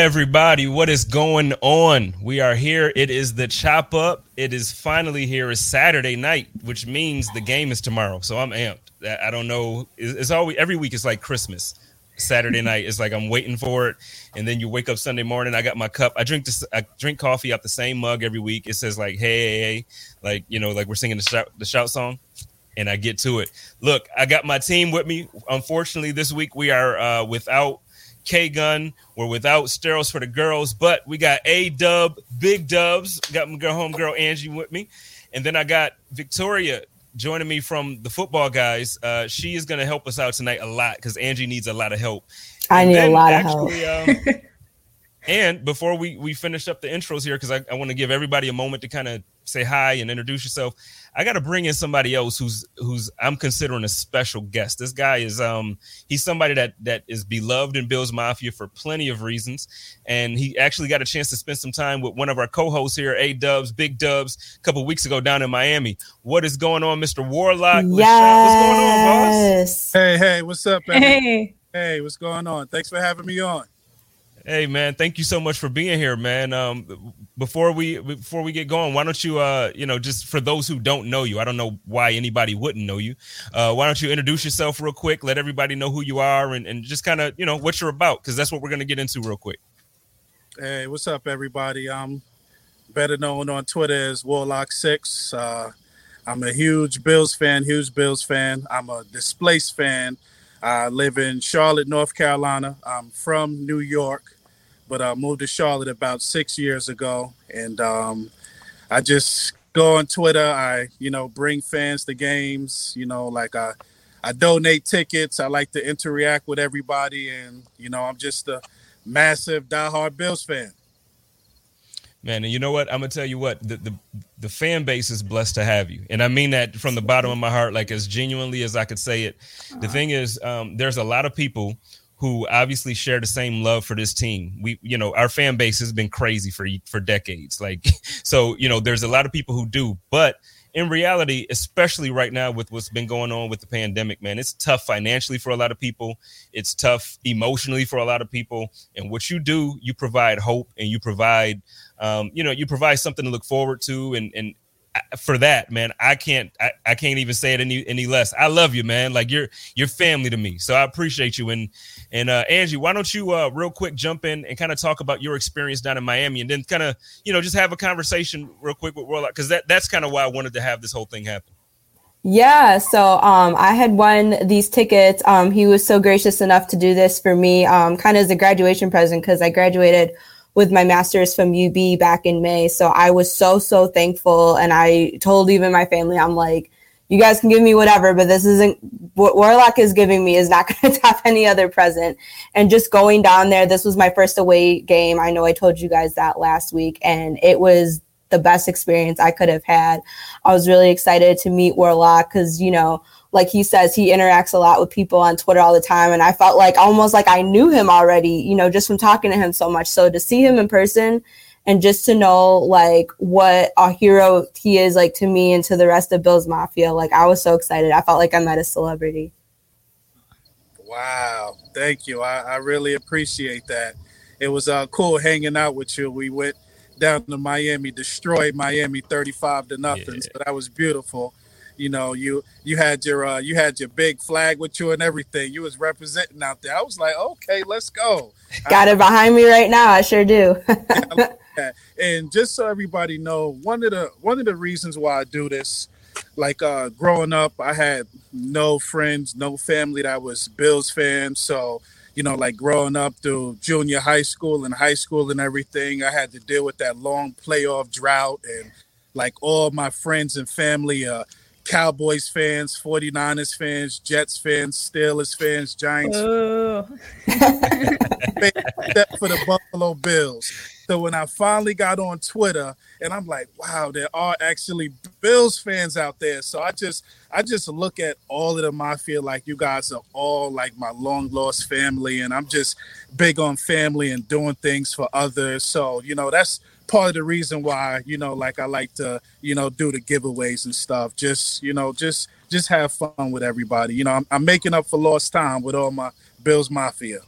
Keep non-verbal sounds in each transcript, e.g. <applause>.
Everybody, what is going on? We are here. It is the chop up. It is finally here. It's Saturday night, which means the game is tomorrow. So I'm amped. I don't know. It's always every week. It's like Christmas. Saturday night. It's like I'm waiting for it, and then you wake up Sunday morning. I got my cup. I drink this. I drink coffee out the same mug every week. It says like, "Hey, hey, hey," like you know, like we're singing the shout the shout song, and I get to it. Look, I got my team with me. Unfortunately, this week we are uh, without K Gun. We're without sterols for the girls, but we got A Dub, Big Dubs. Got my girl, home girl Angie with me, and then I got Victoria joining me from the football guys. Uh, she is going to help us out tonight a lot because Angie needs a lot of help. I need a lot actually, of help. um, <laughs> and before we we finish up the intros here, because I, I want to give everybody a moment to kind of say hi and introduce yourself. I got to bring in somebody else who's who's I'm considering a special guest. This guy is um he's somebody that that is beloved in Bills Mafia for plenty of reasons, and he actually got a chance to spend some time with one of our co-hosts here, A Dubs, Big Dubs, a couple weeks ago down in Miami. What is going on, Mr. Warlock? Yes. What's going on, boss? Hey, hey, what's up? Hey. Hey, what's going on? Thanks for having me on. Hey man, thank you so much for being here, man. Um, before we before we get going, why don't you uh you know just for those who don't know you, I don't know why anybody wouldn't know you. Uh, why don't you introduce yourself real quick? Let everybody know who you are and and just kind of you know what you're about because that's what we're gonna get into real quick. Hey, what's up, everybody? I'm better known on Twitter as Warlock Six. Uh, I'm a huge Bills fan, huge Bills fan. I'm a displaced fan. I live in Charlotte, North Carolina. I'm from New York, but I moved to Charlotte about six years ago. And um, I just go on Twitter. I, you know, bring fans to games. You know, like I, I donate tickets. I like to interact with everybody. And, you know, I'm just a massive diehard Bills fan. Man, and you know what? I'm gonna tell you what the, the the fan base is blessed to have you, and I mean that from the bottom of my heart, like as genuinely as I could say it. The thing is, um, there's a lot of people who obviously share the same love for this team. We, you know, our fan base has been crazy for for decades. Like, <laughs> so you know, there's a lot of people who do, but in reality, especially right now with what's been going on with the pandemic, man, it's tough financially for a lot of people. It's tough emotionally for a lot of people. And what you do, you provide hope and you provide, um, you know, you provide something to look forward to. And and for that, man, I can't, I, I can't even say it any any less. I love you, man. Like you're you're family to me. So I appreciate you. And and uh, Angie, why don't you uh, real quick jump in and kind of talk about your experience down in Miami, and then kind of you know just have a conversation real quick with Warlock because that that's kind of why I wanted to have this whole thing happen. Yeah, so um, I had won these tickets. Um, he was so gracious enough to do this for me, um, kind of as a graduation present because I graduated with my master's from UB back in May. So I was so, so thankful. And I told even my family, I'm like, you guys can give me whatever, but this isn't what Warlock is giving me is not <laughs> going to top any other present. And just going down there, this was my first away game. I know I told you guys that last week, and it was the best experience I could have had. I was really excited to meet Warlock because, you know, like he says, he interacts a lot with people on Twitter all the time. And I felt like almost like I knew him already, you know, just from talking to him so much. So to see him in person and just to know like what a hero he is like to me and to the rest of Bills Mafia, like I was so excited. I felt like I met a celebrity. Wow. Thank you. I, I really appreciate that. It was uh, cool hanging out with you. We went down to Miami, destroyed Miami 35 to nothing. Yeah. So that was beautiful you know you you had your uh, you had your big flag with you and everything. You was representing out there. I was like okay let's go. Got I, it behind me right now. I sure do. Yeah, and just so everybody know one of the one of the reasons why i do this like uh growing up i had no friends no family that was bills fans. So you know like growing up through junior high school and high school and everything i had to deal with that long playoff drought and like all my friends and family uh Cowboys fans, 49ers fans, Jets fans, Steelers fans, Giants. Except for the Buffalo Bills. So when I finally got on Twitter and I'm like, wow, there are actually Bills fans out there. So I just I just look at all of them. I feel like you guys are all like my long lost family, and I'm just big on family and doing things for others. So, you know, that's part of the reason why, you know, like I like to, you know, do the giveaways and stuff. Just, you know, just just have fun with everybody. You know, I'm, I'm making up for lost time with all my Bills Mafia.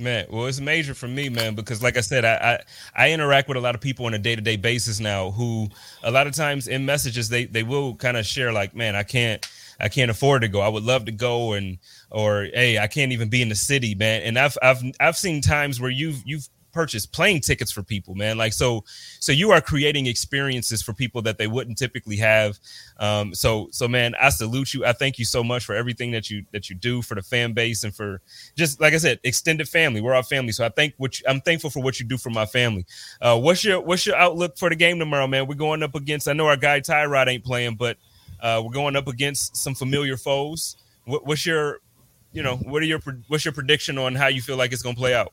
Man, well, it's major for me, man, because like I said, I, I, I interact with a lot of people on a day to day basis now. Who a lot of times in messages they they will kind of share like, man, I can't I can't afford to go. I would love to go, and or hey, I can't even be in the city, man. And I've I've I've seen times where you've you've purchase plane tickets for people, man. Like so, so you are creating experiences for people that they wouldn't typically have. Um, so, so man, I salute you. I thank you so much for everything that you that you do for the fan base and for just like I said, extended family. We're our family, so I thank what you, I'm thankful for what you do for my family. Uh, what's your what's your outlook for the game tomorrow, man? We're going up against. I know our guy Tyrod ain't playing, but uh, we're going up against some familiar foes. What, what's your you know what are your what's your prediction on how you feel like it's going to play out?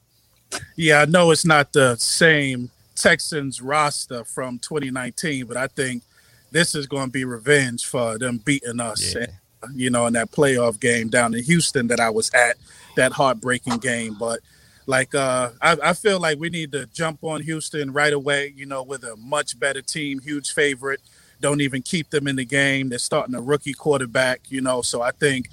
Yeah, I know it's not the same Texans roster from 2019, but I think this is going to be revenge for them beating us. Yeah. And, you know, in that playoff game down in Houston that I was at, that heartbreaking game. But like, uh, I, I feel like we need to jump on Houston right away. You know, with a much better team, huge favorite. Don't even keep them in the game. They're starting a rookie quarterback. You know, so I think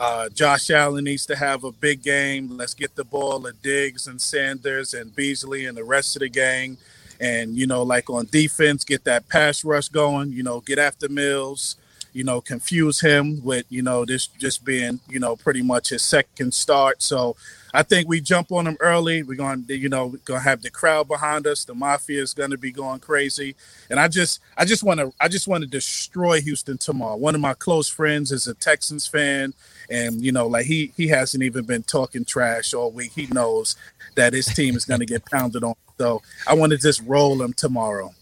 uh, Josh Allen needs to have a big game. Let's get the ball at Diggs and Sanders and Beasley and the rest of the gang. And, you know, like on defense, get that pass rush going, you know, get after Mills, you know, confuse him with, you know, this just being, you know, pretty much his second start. So I think we jump on them early. We're going to, you know, going to have the crowd behind us. The mafia is going to be going crazy. And I just, I just want to, I just want to destroy Houston tomorrow. One of my close friends is a Texans fan. And, you know, like he, he hasn't even been talking trash all week. He knows that his team is going to get pounded on. So I want to just roll them tomorrow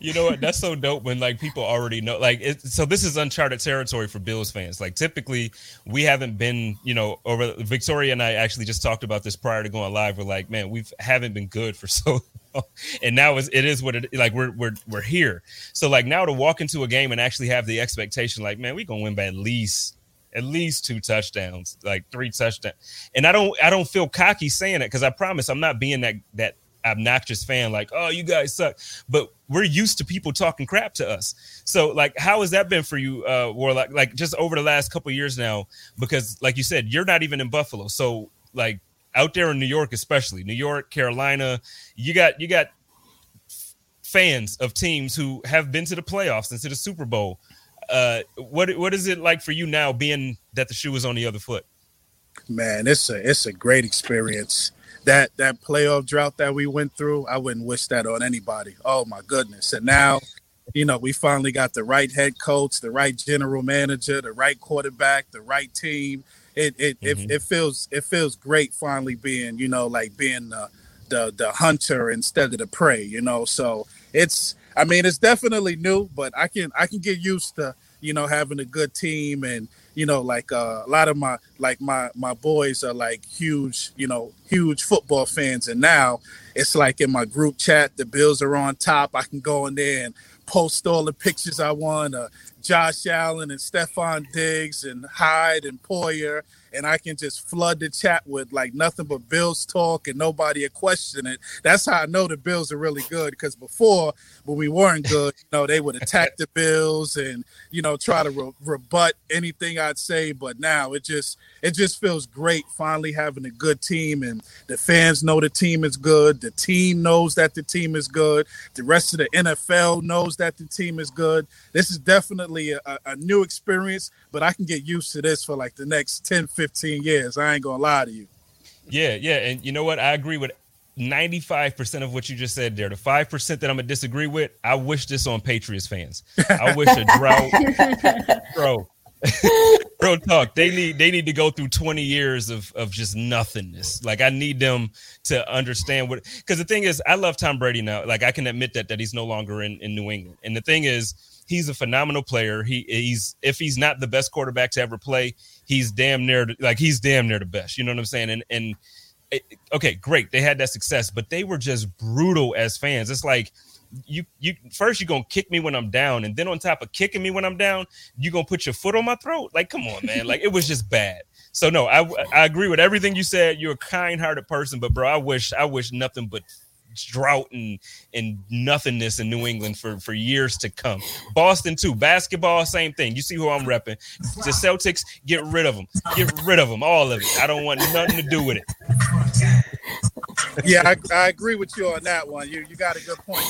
you know what? That's so dope when like people already know. Like, it, so this is uncharted territory for Bills fans. Like, typically we haven't been, you know, over Victoria and I actually just talked about this prior to going live. We're like, man, we haven't been good for <laughs> so long, and now it's, it is what it like. We're we're we're here. So like now to walk into a game and actually have the expectation, like, man, we're gonna win by at least at least two touchdowns, like three touchdowns. And I don't I don't feel cocky saying it because I promise I'm not being that that obnoxious fan like oh you guys suck. But we're used to people talking crap to us. So like how has that been for you uh warlock? Like just over the last couple years now because like you said you're not even in buffalo. So like out there in new york especially new york carolina you got you got fans of teams who have been to the playoffs and to the super bowl. Uh what what is it like for you now being that the shoe is on the other foot? Man it's a it's a great experience that that playoff drought that we went through, I wouldn't wish that on anybody. Oh my goodness! And now, you know, we finally got the right head coach, the right general manager, the right quarterback, the right team. It it mm-hmm. it, it, feels it feels great finally being you know like being the the the hunter instead of the prey. You know, so it's I mean it's definitely new, but I can I can get used to you know having a good team and you know like uh, a lot of my like my my boys are like huge you know huge football fans. And now it's like in my group chat the bills are on top. I can go in there and post all the pictures i want uh, josh allen and stefon diggs and hyde and poyer and I can just flood the chat with like nothing but Bills talk and nobody a question it. That's how I know the Bills are really good. Because before, when we weren't good, you know, they would attack the Bills and you know try to re- rebut anything I'd say. But now it just it just feels great finally having a good team and the fans know the team is good. The team knows that the team is good. The rest of the NFL knows that the team is good. This is definitely a, a new experience, but I can get used to this for like the next 10, 15 years. I ain't gonna lie to you. Yeah, yeah. And you know what? I agree with 95% of what you just said there. The 5% that I'm gonna disagree with, I wish this on Patriots fans. I wish a drought <laughs> bro. <laughs> Bro, talk. They need they need to go through 20 years of of just nothingness. Like I need them to understand what because the thing is, I love Tom Brady now. Like I can admit that that he's no longer in, in New England. And the thing is, he's a phenomenal player. He he's if he's not the best quarterback to ever play, he's damn near like he's damn near the best. You know what I'm saying? And and it, okay, great, they had that success, but they were just brutal as fans. It's like you you first you're gonna kick me when I'm down, and then on top of kicking me when I'm down, you're gonna put your foot on my throat. Like, come on, man. Like it was just bad. So no, I I agree with everything you said. You're a kind-hearted person, but bro, I wish I wish nothing but drought and and nothingness in New England for for years to come. Boston too, basketball, same thing. You see who I'm repping? The Celtics, get rid of them, get rid of them, all of it. I don't want nothing to do with it. Yeah, I, I agree with you on that one. You you got a good point.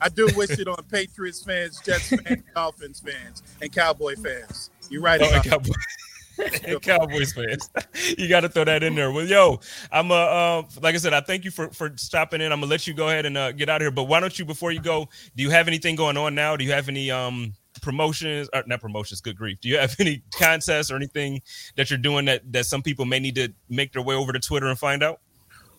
I do wish it on Patriots fans, Jets fans, Dolphins fans, and Cowboy fans. You're right Oh, about Cowboy- <laughs> Cowboys fans. <laughs> you got to throw that in there. Well, yo, I'm uh, uh, like I said, I thank you for for stopping in. I'm gonna let you go ahead and uh, get out of here. But why don't you, before you go, do you have anything going on now? Do you have any um promotions or not promotions? Good grief! Do you have any contests or anything that you're doing that that some people may need to make their way over to Twitter and find out?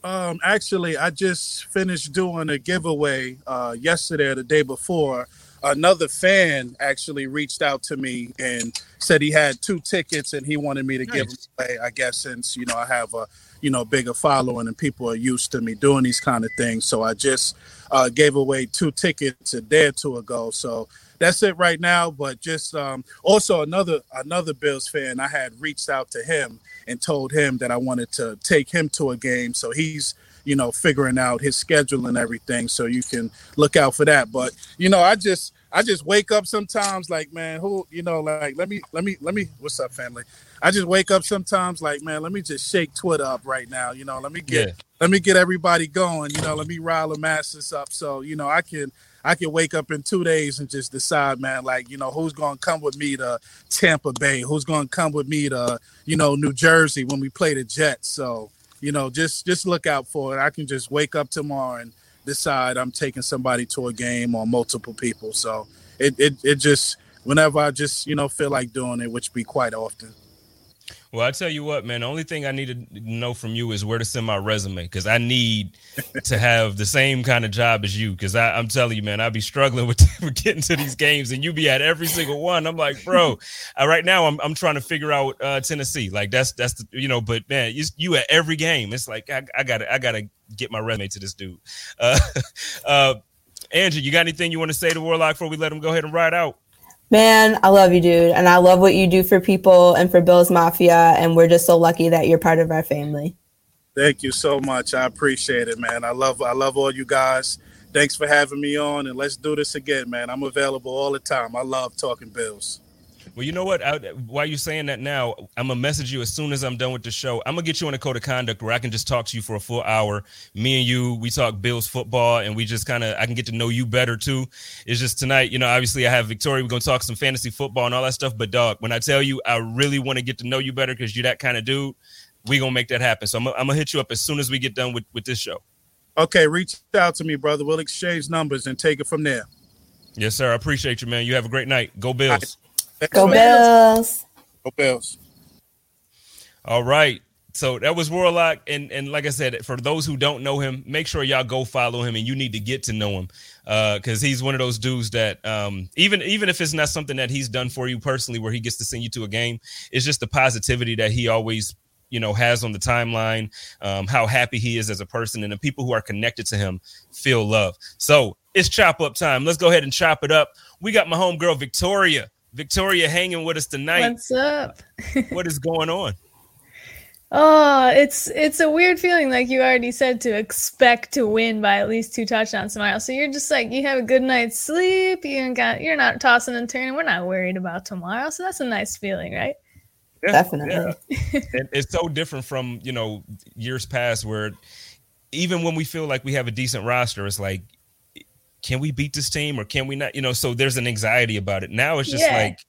Um, actually, I just finished doing a giveaway uh, yesterday or the day before. Another fan actually reached out to me and said he had two tickets and he wanted me to give them away. I guess since you know I have a you know bigger following and people are used to me doing these kind of things, so I just uh, gave away two tickets a day or two ago. So that's it right now. But just um, also another another Bills fan, I had reached out to him and told him that I wanted to take him to a game. So he's you know figuring out his schedule and everything. So you can look out for that. But you know, I just I just wake up sometimes like man, who you know like let me let me let me what's up family. I just wake up sometimes like man, let me just shake Twitter up right now. You know, let me get Yeah. let me get everybody going. You know, let me rile the masses up so you know I can I can wake up in two days and just decide, man, like, you know, who's going to come with me to Tampa Bay? Who's going to come with me to, you know, New Jersey when we play the Jets? So, you know, just just look out for it. I can just wake up tomorrow and decide I'm taking somebody to a game or multiple people. So it, it, it just, whenever I just, you know, feel like doing it, which be quite often. Well, I tell you what, man. The only thing I need to know from you is where to send my resume because I need <laughs> to have the same kind of job as you. Because I'm telling you, man, I'd be struggling <laughs> with, <laughs> with getting to these games, and you be at every single one. I'm like, bro, right now I'm I'm trying to figure out uh, Tennessee. Like that's that's the you know, but man, you, you at every game. It's like I, I gotta I gotta get my resume to this dude. Uh, uh, Andrew, you got anything you want to say to Warlock before we let him go ahead and ride out? Man, I love you, dude. And I love what you do for people and for Bills Mafia. And we're just so lucky that you're part of our family. Thank you so much. I appreciate it, man. I love I love all you guys. Thanks for having me on, and let's do this again, man. I'm available all the time. I love talking Bills. Well, you know what? I, while you're saying that now, I'm gonna message you as soon as I'm done with the show. I'm gonna get you on a code of conduct where I can just talk to you for a full hour. Me and you, we talk Bills football, and we just kind of I can get to know you better too. It's just tonight, you know. Obviously, I have Victoria. We're gonna talk some fantasy football and all that stuff. But dog, when I tell you, I really want to get to know you better because you're that kind of dude. We gonna make that happen. So I'm, I'm gonna hit you up as soon as we get done with with this show. Okay, reach out to me, brother. We'll exchange numbers and take it from there. Yes, sir. I appreciate you, man. You have a great night. Go Bills. Thanks, Go man. Bills. Go Bills. All right. So that was Warlock, and and like I said, for those who don't know him, make sure y'all go follow him, and you need to get to know him, because he's one of those dudes that um, even even if it's not something that he's done for you personally, where he gets to send you to a game, it's just the positivity that he always you know has on the timeline, um, how happy he is as a person, and the people who are connected to him feel love. So it's chop up time. Let's go ahead and chop it up. We got my homegirl Victoria. Victoria hanging with us tonight. What's up? <laughs> what is going on? Oh, it's it's a weird feeling, like you already said, to expect to win by at least two touchdowns tomorrow. So you're just like you have a good night's sleep. You ain't got you're not tossing and turning. We're not worried about tomorrow. So that's a nice feeling, right? Yeah, Definitely. And <laughs> it's so different from you know years past where even when we feel like we have a decent roster, it's like, can we beat this team or can we not? You know, so there's an anxiety about it. Now it's just Yeah. like,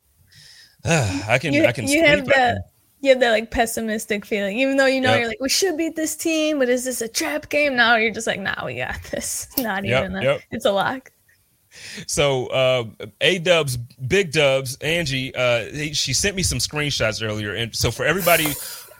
ah, <sighs> I can, You, I can. you have sleep, can- that you have that like pessimistic feeling, even though you know Yep. you're like we should beat this team, but is this a trap game? Now you're just like, nah, we got this. <laughs> Not Yep, even that. yep. it's a lock. So uh, A Dubs, Big Dubs, Angie, uh, she sent me some screenshots earlier, and so for everybody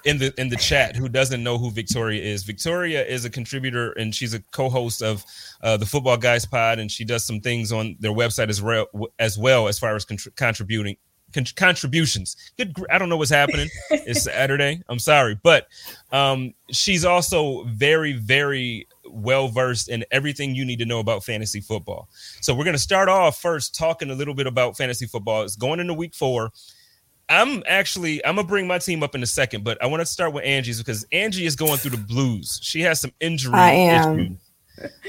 in the in the chat who doesn't know who Victoria is. Victoria is a contributor and she's a co-host of uh, the Football Guys Pod, and she does some things on their website as well as well as far as contributing con- contributions. Good, I don't know what's happening. it's <laughs> Saturday. I'm sorry, but um, she's also very very well versed in everything you need to know about fantasy football. So we're going to start off first talking a little bit about fantasy football. It's going into week four. I'm actually I'm gonna bring my team up in a second, but I want to start with Angie's because Angie is going through the blues. She has some injury. I am. Issues.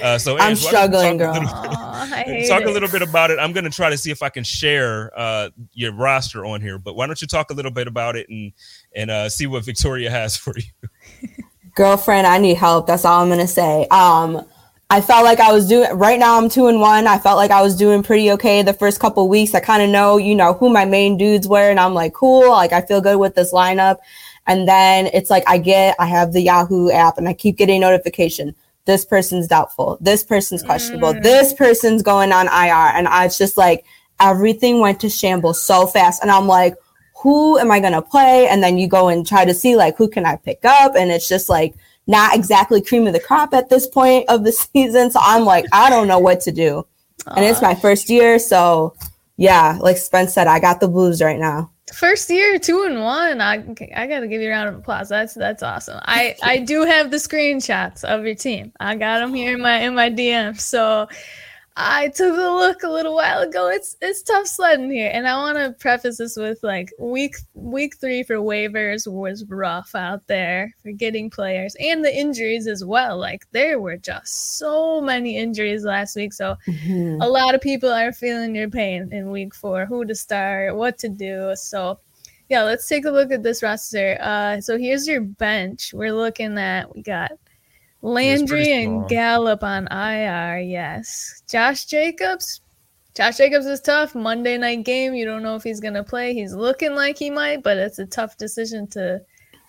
Uh, so I'm struggling, talk, girl. A little, <laughs> talk a little bit about it. I'm going to try to see if I can share uh, your roster on here. But why don't you talk a little bit about it and and uh, see what Victoria has for you? <laughs> Girlfriend, I need help. That's all I'm going to say. Um, I felt like I was doing right now. I'm two and one. I felt like I was doing pretty okay the first couple weeks. I kind of know, you know, who my main dudes were, and I'm like, cool. Like I feel good with this lineup. And then it's like I get, I have the Yahoo app, and I keep getting notification. This person's doubtful. This person's questionable. Mm. This person's going on IR, and I was just like, everything went to shambles so fast, and I'm like, who am I gonna play? And then you go and try to see like who can I pick up, and it's just like not exactly cream of the crop at this point of the <laughs> season. So I'm like, I don't know what to do. And it's my first year. So yeah, like Spence said, I got the blues right now. First year, two and one. I I gotta give you a round of applause. That's that's awesome. I I do have the screenshots of your team. I got them here in my in my DM. So I took a look a little while ago. It's it's tough sledding here, and I want to preface this with like week week three for waivers was rough out there for getting players and the injuries as well. Like there were just so many injuries last week, so mm-hmm. a lot of people are feeling your pain in week four. Who to start, what to do. So yeah, let's take a look at this roster. Uh, so here's your bench. We're looking at we got Landry and Gallup on IR, yes. Josh Jacobs. Josh Jacobs is tough. Monday night game. You don't know if he's going to play. He's looking like he might, but it's a tough decision to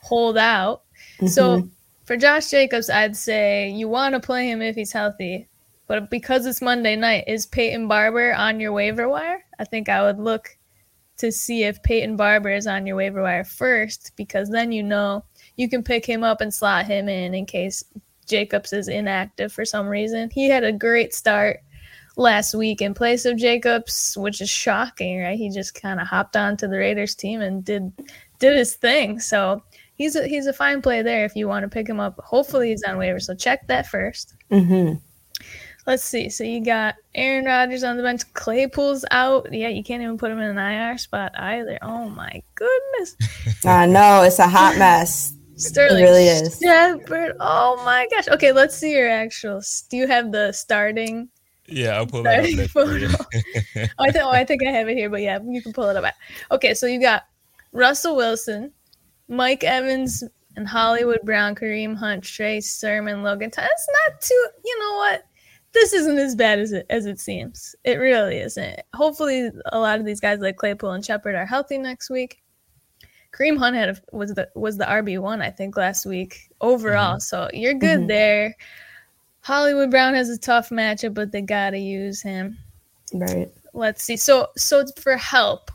hold out. Mm-hmm. So for Josh Jacobs, I'd say you want to play him if he's healthy. But because it's Monday night, is Peyton Barber on your waiver wire? I think I would look to see if Peyton Barber is on your waiver wire first, because then you know you can pick him up and slot him in in case Jacobs is inactive for some reason. He had a great start last week in place of Jacobs, which is shocking, right? He just kind of hopped onto the Raiders team and did did his thing. So he's a, he's a fine play there if you want to pick him up. Hopefully he's on waivers. So check that 1st mm-hmm. Let's see. So you got Aaron Rodgers on the bench. Claypool's out. Yeah, you can't even put him in an IR spot either. Oh my goodness. I know it's a hot mess. Sterling it really is. Shepard. Oh my gosh. Okay, let's see your actuals. Do you have the starting? Yeah, I'll pull that up for you. <laughs> oh, I think, oh, I think I have it here, but yeah, you can pull it up. Okay, so you got Russell Wilson, Mike Evans, and Hollywood Brown, Kareem Hunt, Trey Sermon, Logan. That's not too. You know what? This isn't as bad as it as it seems. It really isn't. Hopefully, a lot of these guys like Claypool and Shepard are healthy next week. Kareem Hunt had a, was the was the RB one I think last week overall. Mm-hmm. So you're good mm-hmm. there. Hollywood Brown has a tough matchup, but they gotta use him. Right. Let's see. So so for help,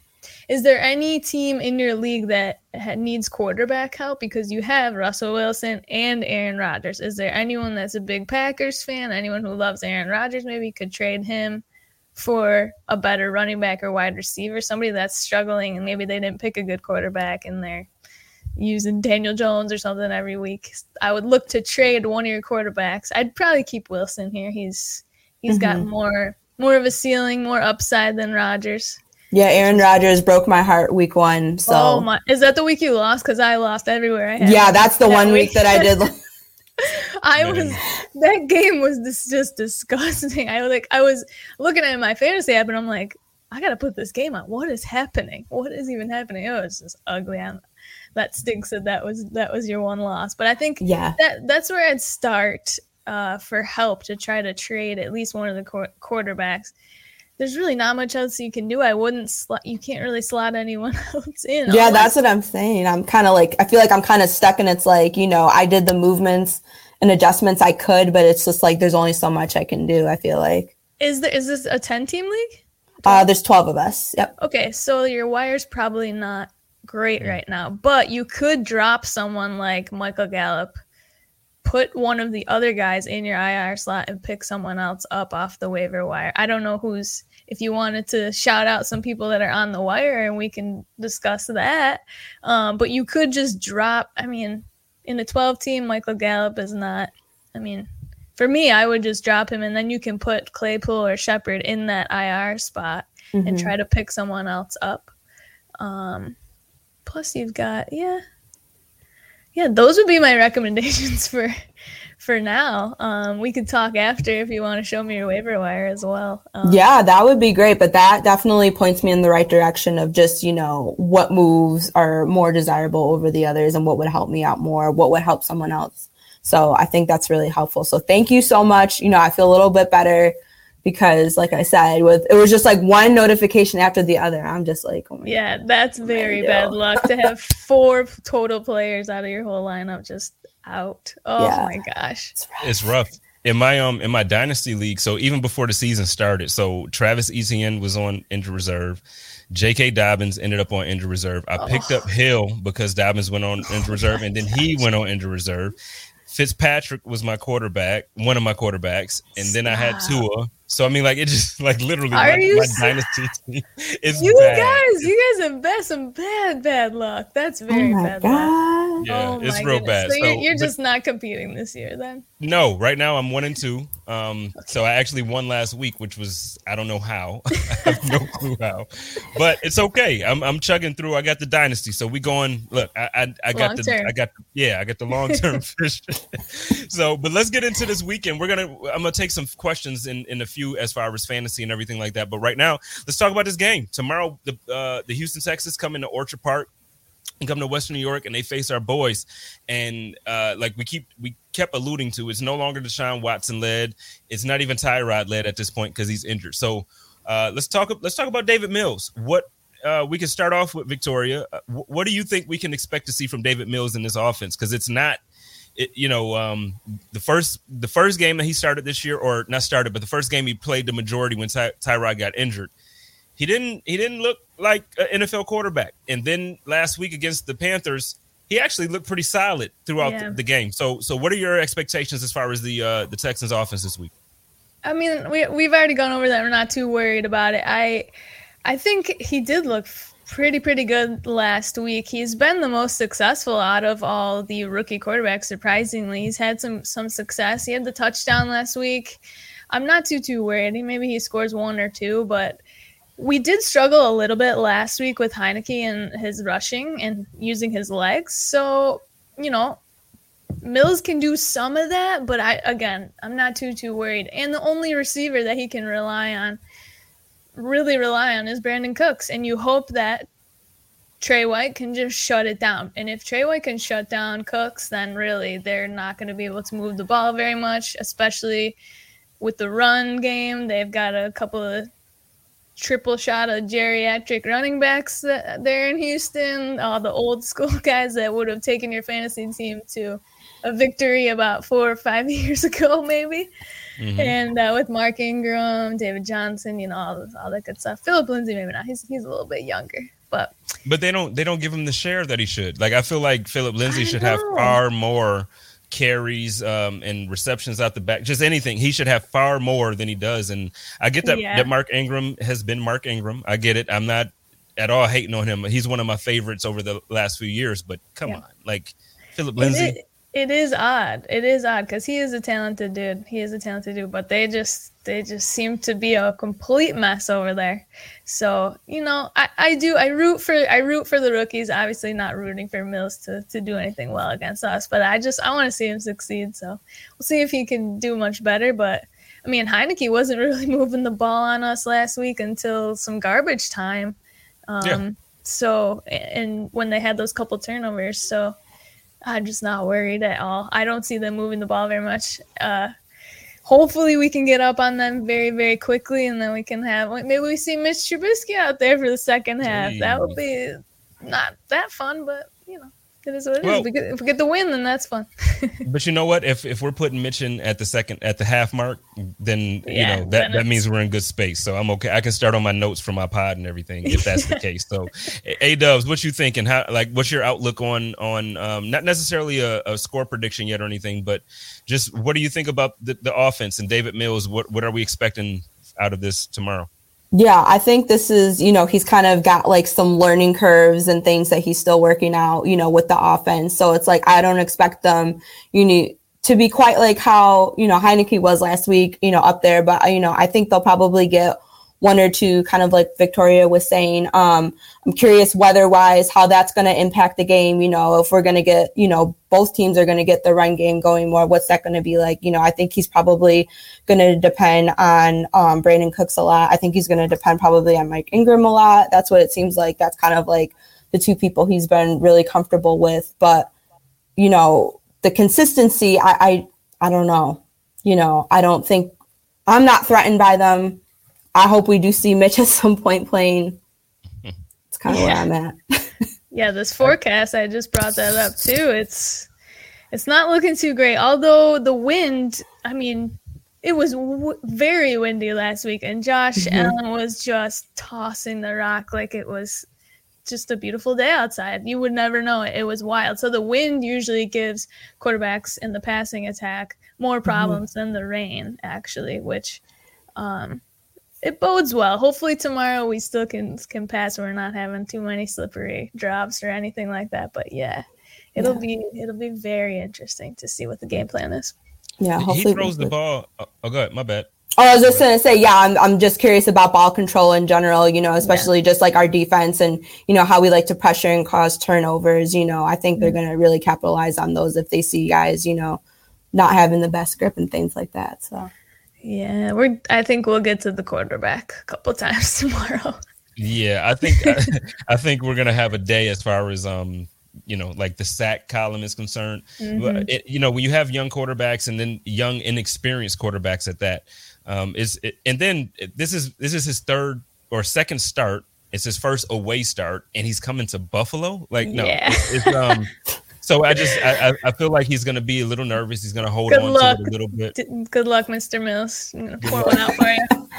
is there any team in your league that needs quarterback help? Because you have Russell Wilson and Aaron Rodgers. Is there anyone that's a big Packers fan? Anyone who loves Aaron Rodgers maybe could trade him for a better running back or wide receiver, somebody that's struggling and maybe they didn't pick a good quarterback and they're using Daniel Jones or something every week. I would look to trade one of your quarterbacks. I'd probably keep Wilson here. He's he's mm-hmm. got more more of a ceiling, more upside than Rodgers. Yeah, Aaron Rodgers broke my heart week one. So oh my, is that the week you lost? Because I lost everywhere I had. Yeah, that's the that one week that I did. <laughs> I was that game was this just disgusting. I was like I was looking at my fantasy app and I'm like, I gotta put this game on. What is happening? What is even happening? Oh, it's just ugly. I'm, that stinks that that was that was your one loss. But I think yeah, that that's where I'd start uh, for help to try to trade at least one of the qu- quarterbacks there's really not much else you can do. I wouldn't slot. You can't really slot anyone <laughs> else in. Yeah, that's what I'm saying. I'm kind of like I feel like I'm kind of stuck, and it's like you know I did the movements and adjustments I could, but it's just like there's only so much I can do. I feel like. Is there is this a ten team league? Uh, there's twelve of us. Yep. Okay, so your wire's probably not great right now. But you could drop someone like Michael Gallup, put one of the other guys in your IR slot, and pick someone else up off the waiver wire. I don't know who's. If you wanted to shout out some people that are on the wire, and we can discuss that, um, but you could just drop. I mean, in the 12 team, Michael Gallup is not. I mean, for me, I would just drop him, and then you can put Claypool or Shepard in that IR spot and Mhm. try to pick someone else up. Um, plus, you've got yeah, yeah. Those would be my <laughs> recommendations for for now. Um, we could talk after if you want to show me your waiver wire as well. Um, Yeah, that would be great. But that definitely points me in the right direction of just, you know, what moves are more desirable over the others and what would help me out more, what would help someone else. So I think that's really helpful. So thank you so much. You know, I feel a little bit better because, like I said, with it was just like one notification after the other. I'm just like, oh my Yeah, that's very do. bad luck to have <laughs> four total players out of your whole lineup just out. Oh Yeah. my gosh. It's rough. it's rough In my um in my dynasty league, so even before the season started, so Travis Etienne was on injured reserve. J.K. Dobbins ended up on injured reserve. I picked up Hill because Dobbins went on injured reserve, and then he went on injured reserve. Fitzpatrick was my quarterback, one of my quarterbacks, and then I had Stop. Tua. So I mean, like it just like literally Are my, you my dynasty <laughs> team is You bad. guys, you guys have bad, some bad, bad luck. That's Oh very my bad luck. Yeah, oh it's real goodness. bad. So, you're, you're but- just not competing this year then? No, right now I'm one and two. Um, so I actually won last week, which was I don't know how. <laughs> I have no <laughs> clue how, but it's okay. I'm I'm chugging through. I got the dynasty, so we going. Look, I I, I got the Long-term. I got yeah I got the long term fish. so, but let's get into this weekend. We're gonna I'm gonna take some questions in in a few as far as fantasy and everything like that. But right now, let's talk about this game tomorrow. The uh, the Houston Texans come into Orchard Park and come to Western New York and they face our boys. And uh, like we keep we kept alluding to, it's no longer Deshaun Watson led. It's not even Tyrod led at this point because he's injured. So uh, let's talk let's talk about Davis Mills. What uh, we can start off with Victoria. Uh, wh- what do you think we can expect to see from Davis Mills in this offense? Because it's not. It, you know, um, the first the first game that he started this year, or not started, but the first game he played the majority when Ty- Tyrod got injured he didn't he didn't look like an NFL quarterback. And then last week against the Panthers, he actually looked pretty solid throughout Yeah. the, the game. So so what are your expectations as far as the uh, the Texans offense this week? I mean, we we've already gone over that. We're not too worried about it. I I think he did look f- pretty pretty good last week. He's been the most successful out of all the rookie quarterbacks. Surprisingly, he's had some some success. He had the touchdown last week. I'm not too too worried. Maybe he scores one or two, but we did struggle a little bit last week with Heinicke and his rushing and using his legs. So you know, Mills can do some of that, but I again, I'm not too too worried. And the only receiver that he can rely on, really rely on, is Brandin Cooks. And you hope that Tre White can just shut it down. And if Tre White can shut down Cooks, then really they're not going to be able to move the ball very much, especially with the run game. They've got a couple of triple shot of geriatric running backs there in Houston, all the old <laughs> school guys that would have taken your fantasy team to a victory about four or five <laughs> years ago, maybe. Mhm. And uh, with Mark Ingram, David Johnson, you know, all, all that good stuff. Philip Lindsay, maybe not. He's, he's a little bit younger. But But they don't they don't give him the share that he should. Like I feel like Philip Lindsay should have far more carries um, and receptions out the back. Just anything. He should have far more than he does. And I get that Yeah. that Mark Ingram has been Mark Ingram. I get it. I'm not at all hating on him. He's one of my favorites over the last few years. But come Yeah. on, like Philip it Lindsay. is, it is odd. It is odd because he is a talented dude. He is a talented dude, but they just they just seem to be a complete mess over there. So you know, I, I do I root for I root for the rookies. Obviously, not rooting for Mills to to do anything well against us, but I just I want to see him succeed. So we'll see if he can do much better. But I mean, Heinicke wasn't <laughs> really moving the ball on us last week until some garbage time. Um, Yeah. So and when they had those couple turnovers, so. I'm just not worried at all. I don't see them moving the ball very much. Uh, hopefully, we can get up on them very, very quickly, and then we can have maybe we see Mitch Trubisky out there for the second half. That would be not that fun, but. It is what it Well- is. We get, if we get the win, then that's fun. <laughs> But you know what? If if we're putting Mitch in at the second at the half mark, then Yeah, you know then that, that means we're in good space. So I'm okay. I can start on my notes for my pod and everything if that's the <laughs> case. So, A Dubs, what you thinking? How like what's your outlook on on um, not necessarily a, a score prediction yet or anything, but just what do you think about the, the offense and Davis Mills? What what are we expecting out of this tomorrow? Yeah, I think this is, you know, he's kind of got like some learning curves and things that he's still working out, you know, with the offense. So it's like I don't expect them, you know, to be quite like how, you know, Heinicke was last week, you know, up there. But you know, I think they'll probably get one or two kind of like Victoria was saying. Um, I'm curious weather wise how that's going to impact the game. You know, if we're going to get, you know, both teams are going to get the run game going more. What's that going to be like? You know, I think he's probably going to depend on um, Brandin Cooks a lot. I think he's going to depend probably on Mike Ingram a lot. That's what it seems like. That's kind of like the two people he's been really comfortable with. But you know, the consistency, I, I, I don't know. You know, I don't think I'm not threatened by them. I hope we do see Mitch <laughs> at some point playing. <laughs> It's kind of where I'm at. <laughs> Yeah, this forecast I just brought that up too. It's it's not looking too great. Although the wind, I mean, it was w- very windy last week, and Josh Mhm. Allen was just tossing the rock like it was just a beautiful day outside. You would never know it. It was wild. So the wind usually gives quarterbacks in the passing attack more problems than the rain, actually, which um, it bodes well. Hopefully tomorrow we still can can pass. We're not having too many slippery drops or anything like that. But yeah, it'll Yeah. be it'll be very interesting to see what the game plan is. Yeah, he throws the ball. Oh, oh, go. My bad. Oh, I was just gonna say, yeah, I'm I'm just curious about ball control in general, you know, especially just like our defense and you know how we like to pressure and cause turnovers. You know, I think they're mm. gonna really capitalize on those if they see guys, you know, not having the best grip and things like that. So Yeah, we're. I think we'll get to the quarterback a couple <laughs> times tomorrow. Yeah, I think I, I think we're gonna have a day as far as um you know like the sack column is concerned. But it, you know when you have young quarterbacks and then young inexperienced quarterbacks at that, um is it, and then this is this is his third or second start. It's his first away start, and he's coming to Buffalo. Like no, Yeah. it's, it's um. <laughs> So I just I, I- feel like he's gonna be a little nervous. He's gonna hold Good on luck. to it a little bit. Good luck, Mr. Mills. I'm gonna pour one out for you.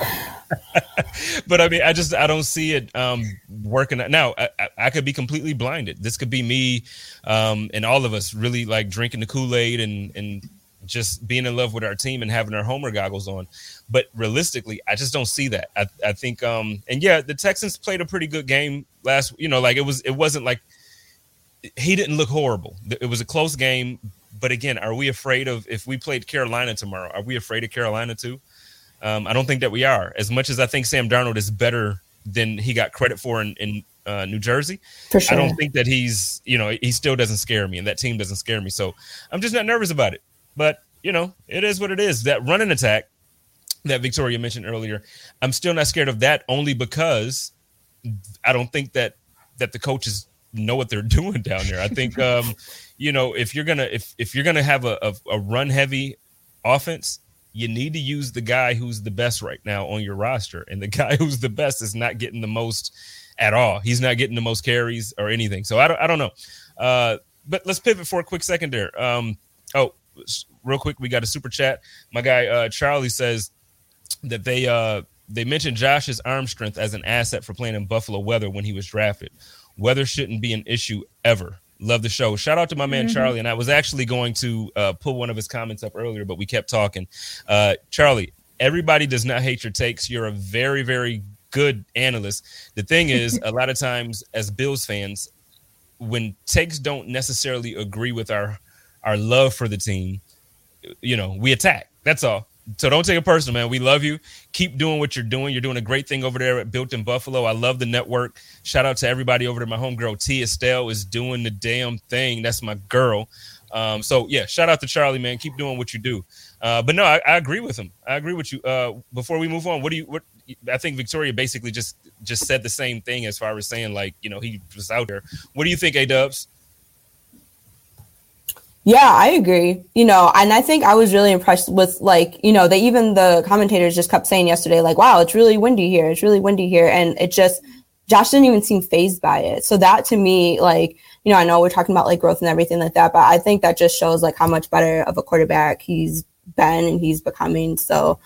<laughs> but I mean, I just I don't see it um, working. Now I, I, I could be completely blinded. This could be me um, and all of us really like drinking the Kool Aid and and just being in love with our team and having our Homer goggles on. But realistically, I just don't see that. I, I think um, and yeah, the Texans played a pretty good game last. You know, like it was it wasn't like he didn't look horrible. It was a close game. But again, are we afraid of if we played Carolina tomorrow? Are we afraid of Carolina too? Um, I don't think that we are. As much as I think Sam Darnold is better than he got credit for in, in uh, New Jersey, for I don't think that he's, you know, he still doesn't scare me, and that team doesn't scare me. So I'm just not nervous about it. But you know, it is what it is. That running attack that Victoria mentioned earlier, I'm still not scared of that, only because I don't think that that the coaches know what they're <laughs> doing down there. I think, um, you know, if you're gonna if if you're gonna have a, a, a run heavy offense, you need to use the guy who's the best right now on your roster, and the <laughs> guy who's the best is not getting the most at all. He's not getting the most carries or anything. So I don't I don't know. Uh, but let's pivot for a quick second there. Um, oh, real quick, we got a super chat. My guy uh, Charlie says that they uh they mentioned Josh's arm strength as an asset for playing in Buffalo weather when he was drafted. Weather shouldn't be an issue ever. Love the show. Shout out to my man Charlie. And I was actually going to uh, pull one of his comments up earlier, but we kept talking. Uh, Charlie, everybody does not hate your takes. You're a very, very good analyst. The thing is, <laughs> a lot of times as Bills fans, when takes don't necessarily agree with our our love for the team, you know, we attack. That's all. So don't take it personal, man. We love you. Keep doing what you're doing. You're doing a great thing over there at Built in Buffalo. I love the network. Shout out to everybody over there. My homegirl T Estelle is doing the damn thing. That's my girl. Um, so yeah, shout out to Charlie, man. Keep doing what you do. Uh, but no, I, I agree with him. I agree with you. Uh, before we move on, what do you? What I think Victoria basically just just said the same thing as far as saying like you know he was out there. What do you think, A Dubs? Yeah, I agree. You know, and I think I was really impressed with like, you know, they even the commentators just kept saying yesterday, like, wow, it's really windy here. It's really windy here. And it just Josh didn't even seem phased by it. So that to me, like, you know, I know we're talking about like growth and everything like that, but I think that just shows like how much better of a quarterback he's been and he's becoming. So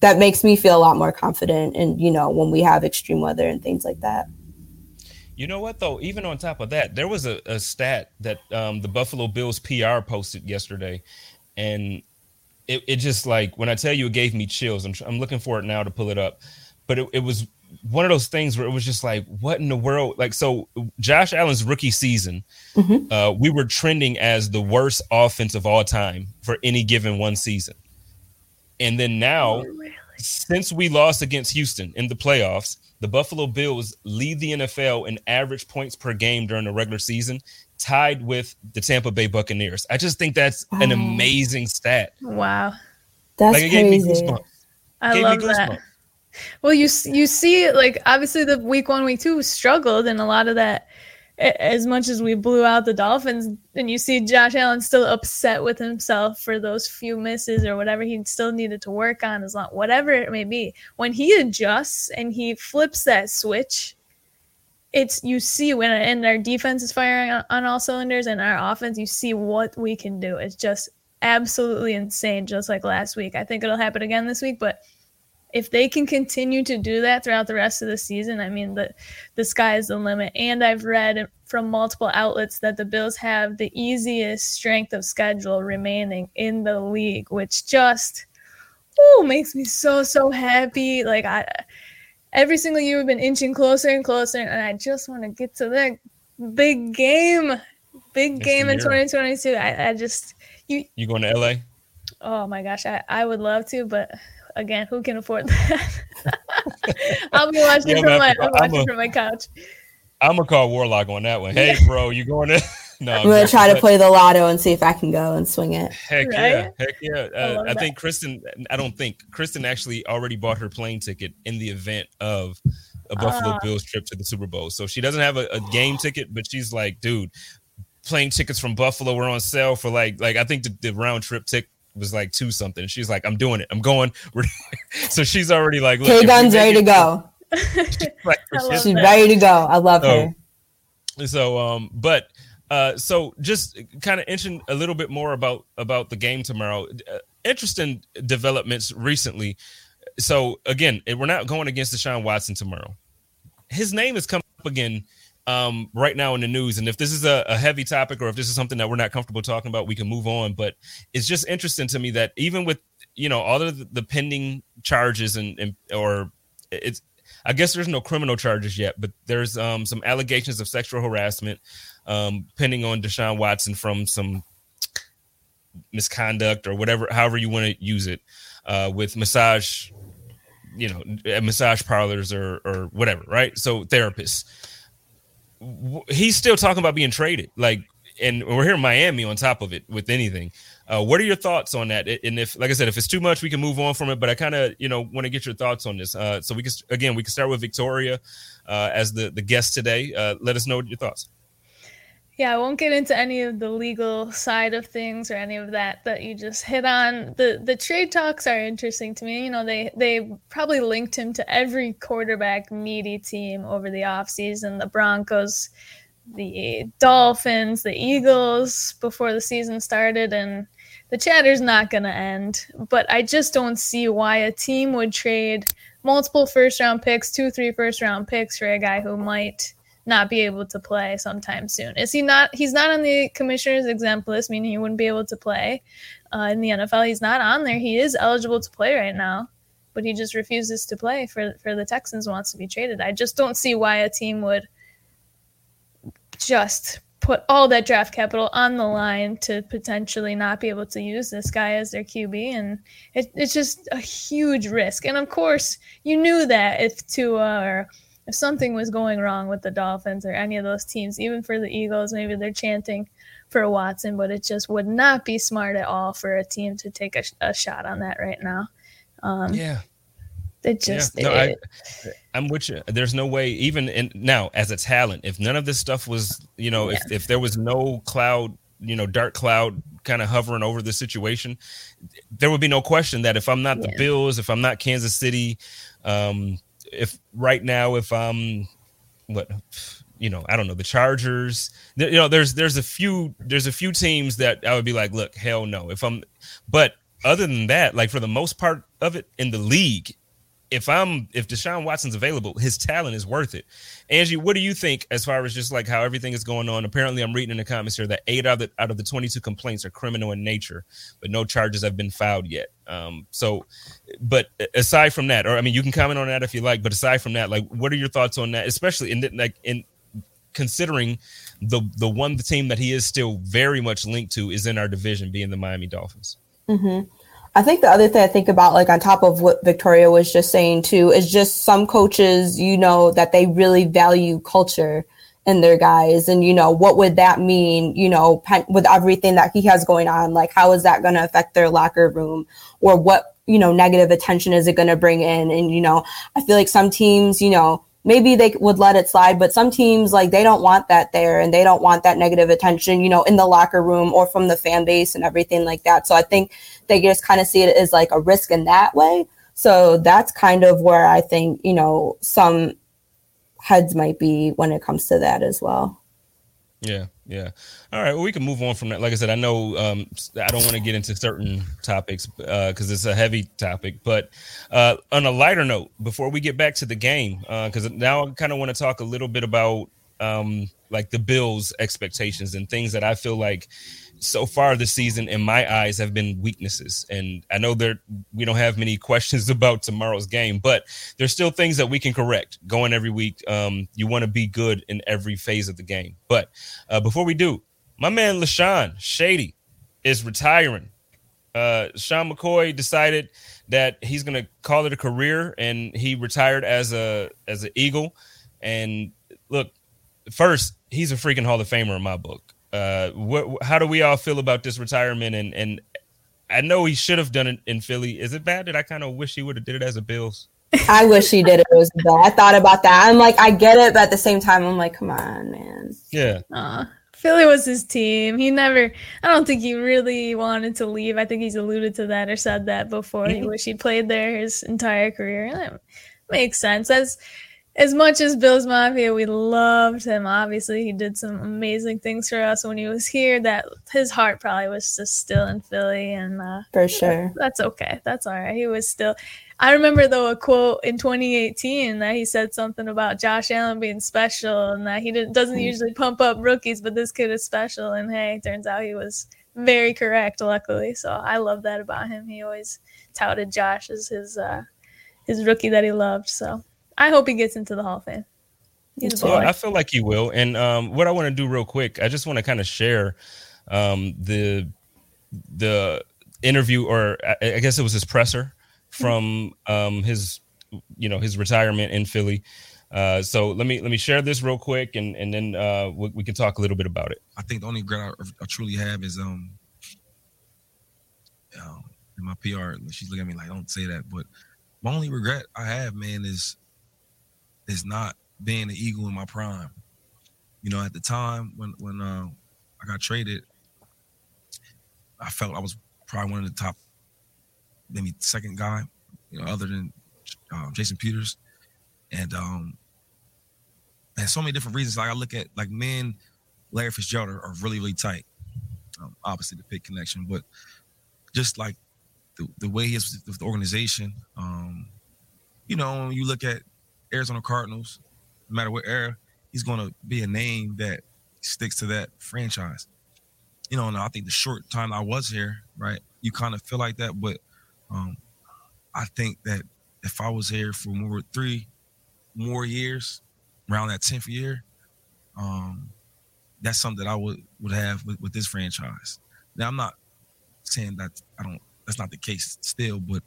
that makes me feel a lot more confident and you know when we have extreme weather and things like that you know what though even on top of that there was a, a stat that um, the buffalo bills pr posted yesterday and it, it just like when i tell you it gave me chills i'm, I'm looking for it now to pull it up but it, it was one of those things where it was just like what in the world like so josh allen's rookie season mm-hmm. uh, we were trending as the worst offense of all time for any given one season and then now, oh, really? since we lost against Houston in the playoffs, the Buffalo Bills lead the NFL in average points per game during the regular season, tied with the Tampa Bay Buccaneers. I just think that's wow. an amazing stat. Wow. That's like, crazy. I love that. Well, you you see, like obviously the week one, week two struggled, and a lot of that as much as we blew out the Dolphins, and you see Josh Allen still upset with himself for those few misses or whatever he still needed to work on, as long whatever it may be. When he adjusts and he flips that switch, it's you see when and our defense is firing on, on all cylinders and our offense, you see what we can do. It's just absolutely insane, just like last week. I think it'll happen again this week, but if they can continue to do that throughout the rest of the season, I mean the the sky is the limit. And I've read from multiple outlets that the Bills have the easiest strength of schedule remaining in the league, which just oh makes me so so happy. Like I every single year we've been inching closer and closer, and I just want to get to that big game, big game in 2022. I, I just you you going to LA? Oh my gosh, I, I would love to, but again, who can afford <laughs> that? <laughs> I'll be watching yeah, from my I'm watching a, from my couch. I'm gonna call Warlock on that one. Hey, bro, you going to? <laughs> No, I'm, I'm gonna try to play the lotto and see if I can go and swing it. Heck right? yeah, heck yeah. Uh, I, I think Kristen. I don't think Kristen actually already bought her plane ticket in the event of a Buffalo uh, Bills trip to the Super Bowl. So she doesn't have a, a game ticket, but she's like, dude, plane tickets from Buffalo were on sale for like like I think the, the round trip ticket was like two something. She's like, I'm doing it. I'm going. <laughs> <laughs> so she's already like, K Gun's ready to go. <laughs> like, she's ready to go. I love so, her. So, um, but uh, so just kind of mention a little bit more about about the game tomorrow. Uh, interesting developments recently. So again, we're not going against Deshaun Watson tomorrow. His name has come up again um, right now in the news. And if this is a, a, heavy topic or if this is something that we're not comfortable talking about, we can move on. But it's just interesting to me that even with you know all of the, pending charges and, and or it's I guess there's no criminal charges yet, but there's um, some allegations of sexual harassment um, pending on Deshaun Watson from some misconduct or whatever, however you want to use it, uh, with massage, you know, massage parlors or or whatever, right? So therapists he's still talking about being traded. Like, and we're here in Miami on top of it with anything. Uh, what are your thoughts on that? And if, like I said, if it's too much, we can move on from it. But I kind of, you know, want to get your thoughts on this. Uh, so we can, again, we can start with Victoria uh, as the the guest today. Uh, let us know your thoughts. Yeah, I won't get into any of the legal side of things or any of that that you just hit on. The the trade talks are interesting to me. You know, they they probably linked him to every quarterback needy team over the offseason. The Broncos, the Dolphins, the Eagles before the season started and the chatter's not going to end, but I just don't see why a team would trade multiple first round picks, two, three first round picks for a guy who might not be able to play sometime soon. Is he not? He's not on the commissioner's exempt list, meaning he wouldn't be able to play uh, in the NFL. He's not on there. He is eligible to play right now, but he just refuses to play for for the Texans. Wants to be traded. I just don't see why a team would just put all that draft capital on the line to potentially not be able to use this guy as their QB. And it, it's just a huge risk. And of course, you knew that if Tua or if something was going wrong with the Dolphins or any of those teams, even for the Eagles, maybe they're chanting for Watson, but it just would not be smart at all for a team to take a, a shot on that right now. Um, yeah. It just, yeah. no, it, I, am with you. There's no way, even in now as a talent, if none of this stuff was, you know, yeah. if, if there was no cloud, you know, dark cloud kind of hovering over the situation, there would be no question that if I'm not the Bills, if I'm not Kansas City, um, if right now if I'm what you know, I don't know, the Chargers. You know, there's there's a few there's a few teams that I would be like, look, hell no. If I'm but other than that, like for the most part of it in the league, if I'm if Deshaun Watson's available, his talent is worth it. Angie, what do you think as far as just like how everything is going on? Apparently, I'm reading in the comments here that eight out of the out of the 22 complaints are criminal in nature, but no charges have been filed yet. Um, so, but aside from that, or I mean, you can comment on that if you like. But aside from that, like, what are your thoughts on that? Especially in like in considering the the one the team that he is still very much linked to is in our division, being the Miami Dolphins. Mm-hmm. I think the other thing I think about, like on top of what Victoria was just saying too, is just some coaches, you know, that they really value culture in their guys. And, you know, what would that mean, you know, with everything that he has going on? Like, how is that going to affect their locker room? Or what, you know, negative attention is it going to bring in? And, you know, I feel like some teams, you know, maybe they would let it slide, but some teams like they don't want that there and they don't want that negative attention, you know, in the locker room or from the fan base and everything like that. So I think they just kind of see it as like a risk in that way. So that's kind of where I think, you know, some heads might be when it comes to that as well. Yeah, yeah. All right. Well, we can move on from that. Like I said, I know um, I don't want to get into certain topics because uh, it's a heavy topic. But uh, on a lighter note, before we get back to the game, because uh, now I kind of want to talk a little bit about um, like the Bills' expectations and things that I feel like so far this season in my eyes have been weaknesses and i know there we don't have many <laughs> questions about tomorrow's game but there's still things that we can correct going every week um, you want to be good in every phase of the game but uh, before we do my man LeSean shady is retiring uh, sean mccoy decided that he's going to call it a career and he retired as a as an eagle and look first he's a freaking hall of famer in my book uh, what? How do we all feel about this retirement? And and I know he should have done it in Philly. Is it bad that I kind of wish he would have did it as a Bills? I wish he did it as bad. I thought about that. I'm like, I get it, but at the same time, I'm like, come on, man. Yeah. Uh, Philly was his team. He never. I don't think he really wanted to leave. I think he's alluded to that or said that before. Mm-hmm. He wish he'd played there his entire career. That makes sense. As as much as Bills Mafia, we loved him. Obviously, he did some amazing things for us when he was here. That his heart probably was just still in Philly, and uh, for sure, that's okay. That's all right. He was still. I remember though a quote in 2018 that he said something about Josh Allen being special and that he doesn't hmm. usually pump up rookies, but this kid is special. And hey, turns out he was very correct, luckily. So I love that about him. He always touted Josh as his uh, his rookie that he loved. So I hope he gets into the Hall of Fame. He's a boy. I feel like he will. And um, what I want to do real quick, I just want to kind of share um, the the interview, or I guess it was his presser from um, his you know his retirement in Philly. Uh, so let me let me share this real quick, and and then uh, we, we, can talk a little bit about it. I think the only regret I, I truly have is um, um my PR. She's looking at me like, "Don't say that," but my only regret I have, man, is is not being an Eagle in my prime. You know, at the time when when uh, I got traded, I felt I was probably one of the top, maybe second guy, you know, other than uh, Jason Peters, and um, and so many different reasons. Like I look at like men, Larry Fitzgerald are, are really really tight. Um, obviously the Pitt connection, but just like the, the way he is with the organization, um, you know, when you look at Arizona Cardinals, no matter what era, he's going to be a name that sticks to that franchise. You know, and I think the short time I was here, right, you kind of feel like that, but um, I think that if I was here for more three more years, around that tenth year, um, that's something that I would would have with, with this franchise. Now I'm not saying that I don't. That's not the case still, but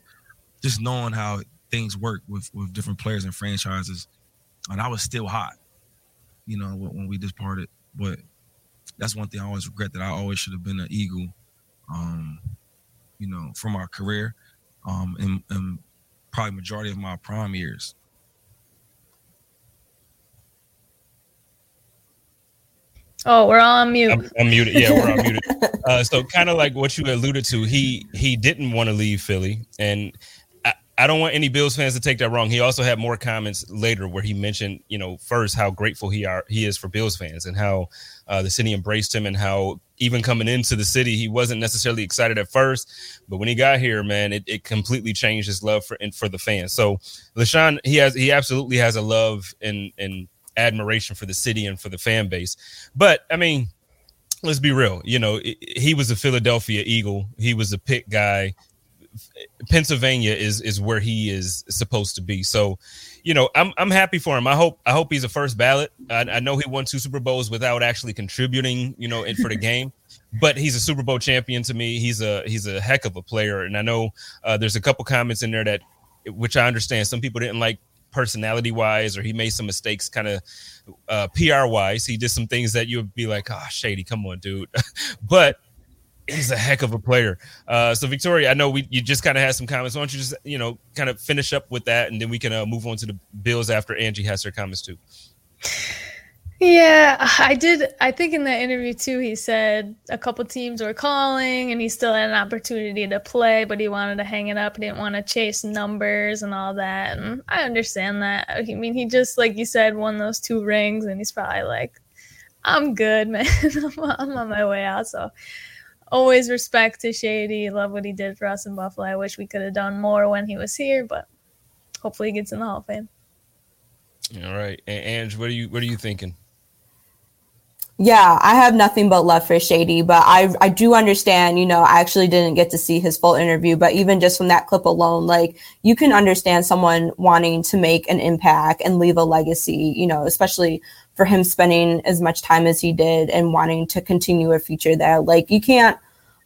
just knowing how things work with with different players and franchises. And I was still hot, you know, when we just parted. But that's one thing I always regret that I always should have been an Eagle, um, you know, from our career, um, and, and probably majority of my prime years. Oh, we're all on mute. I'm, I'm muted. Yeah, we're on <laughs> muted. Uh, so, kind of like what you alluded to, he he didn't want to leave Philly, and I don't want any Bills fans to take that wrong. He also had more comments later where he mentioned, you know, first how grateful he are he is for Bills fans and how uh, the city embraced him and how even coming into the city he wasn't necessarily excited at first, but when he got here, man, it, it completely changed his love for for the fans. So LeSean, he has he absolutely has a love and and admiration for the city and for the fan base. But I mean, let's be real. You know, he was a Philadelphia Eagle. He was a Pitt guy. Pennsylvania is is where he is supposed to be. So, you know, I'm I'm happy for him. I hope I hope he's a first ballot. I, I know he won two Super Bowls without actually contributing, you know, in, for the game. <laughs> But he's a Super Bowl champion to me. He's a he's a heck of a player, and I know uh, there's a couple comments in there that, which I understand, some people didn't like personality wise, or he made some mistakes, kind of uh, PR wise. He did some things that you'd be like, "Oh, shady, come on, dude." <laughs> but he's a heck of a player. Uh, so Victoria, I know we you just kind of had some comments. Why don't you just you know kind of finish up with that, and then we can uh, move on to the Bills after Angie has her comments too. Yeah, I did. I think in that interview too, he said a couple teams were calling and he still had an opportunity to play, but he wanted to hang it up. He didn't want to chase numbers and all that. And I understand that. I mean, he just, like you said, won those two rings and he's probably like, I'm good, <laughs> man. I'm on my way out. So always respect to Shady. Love what he did for us in Buffalo. I wish we could have done more when he was here, but hopefully he gets in the Hall of Fame. All right. And Ange, what are you what are you thinking? Yeah, I have nothing but love for Shady, but I I do understand, you know, I actually didn't get to see his full interview, but even just from that clip alone, like you can understand someone wanting to make an impact and leave a legacy, you know, especially for him spending as much time as he did and wanting to continue a future there. Like you can't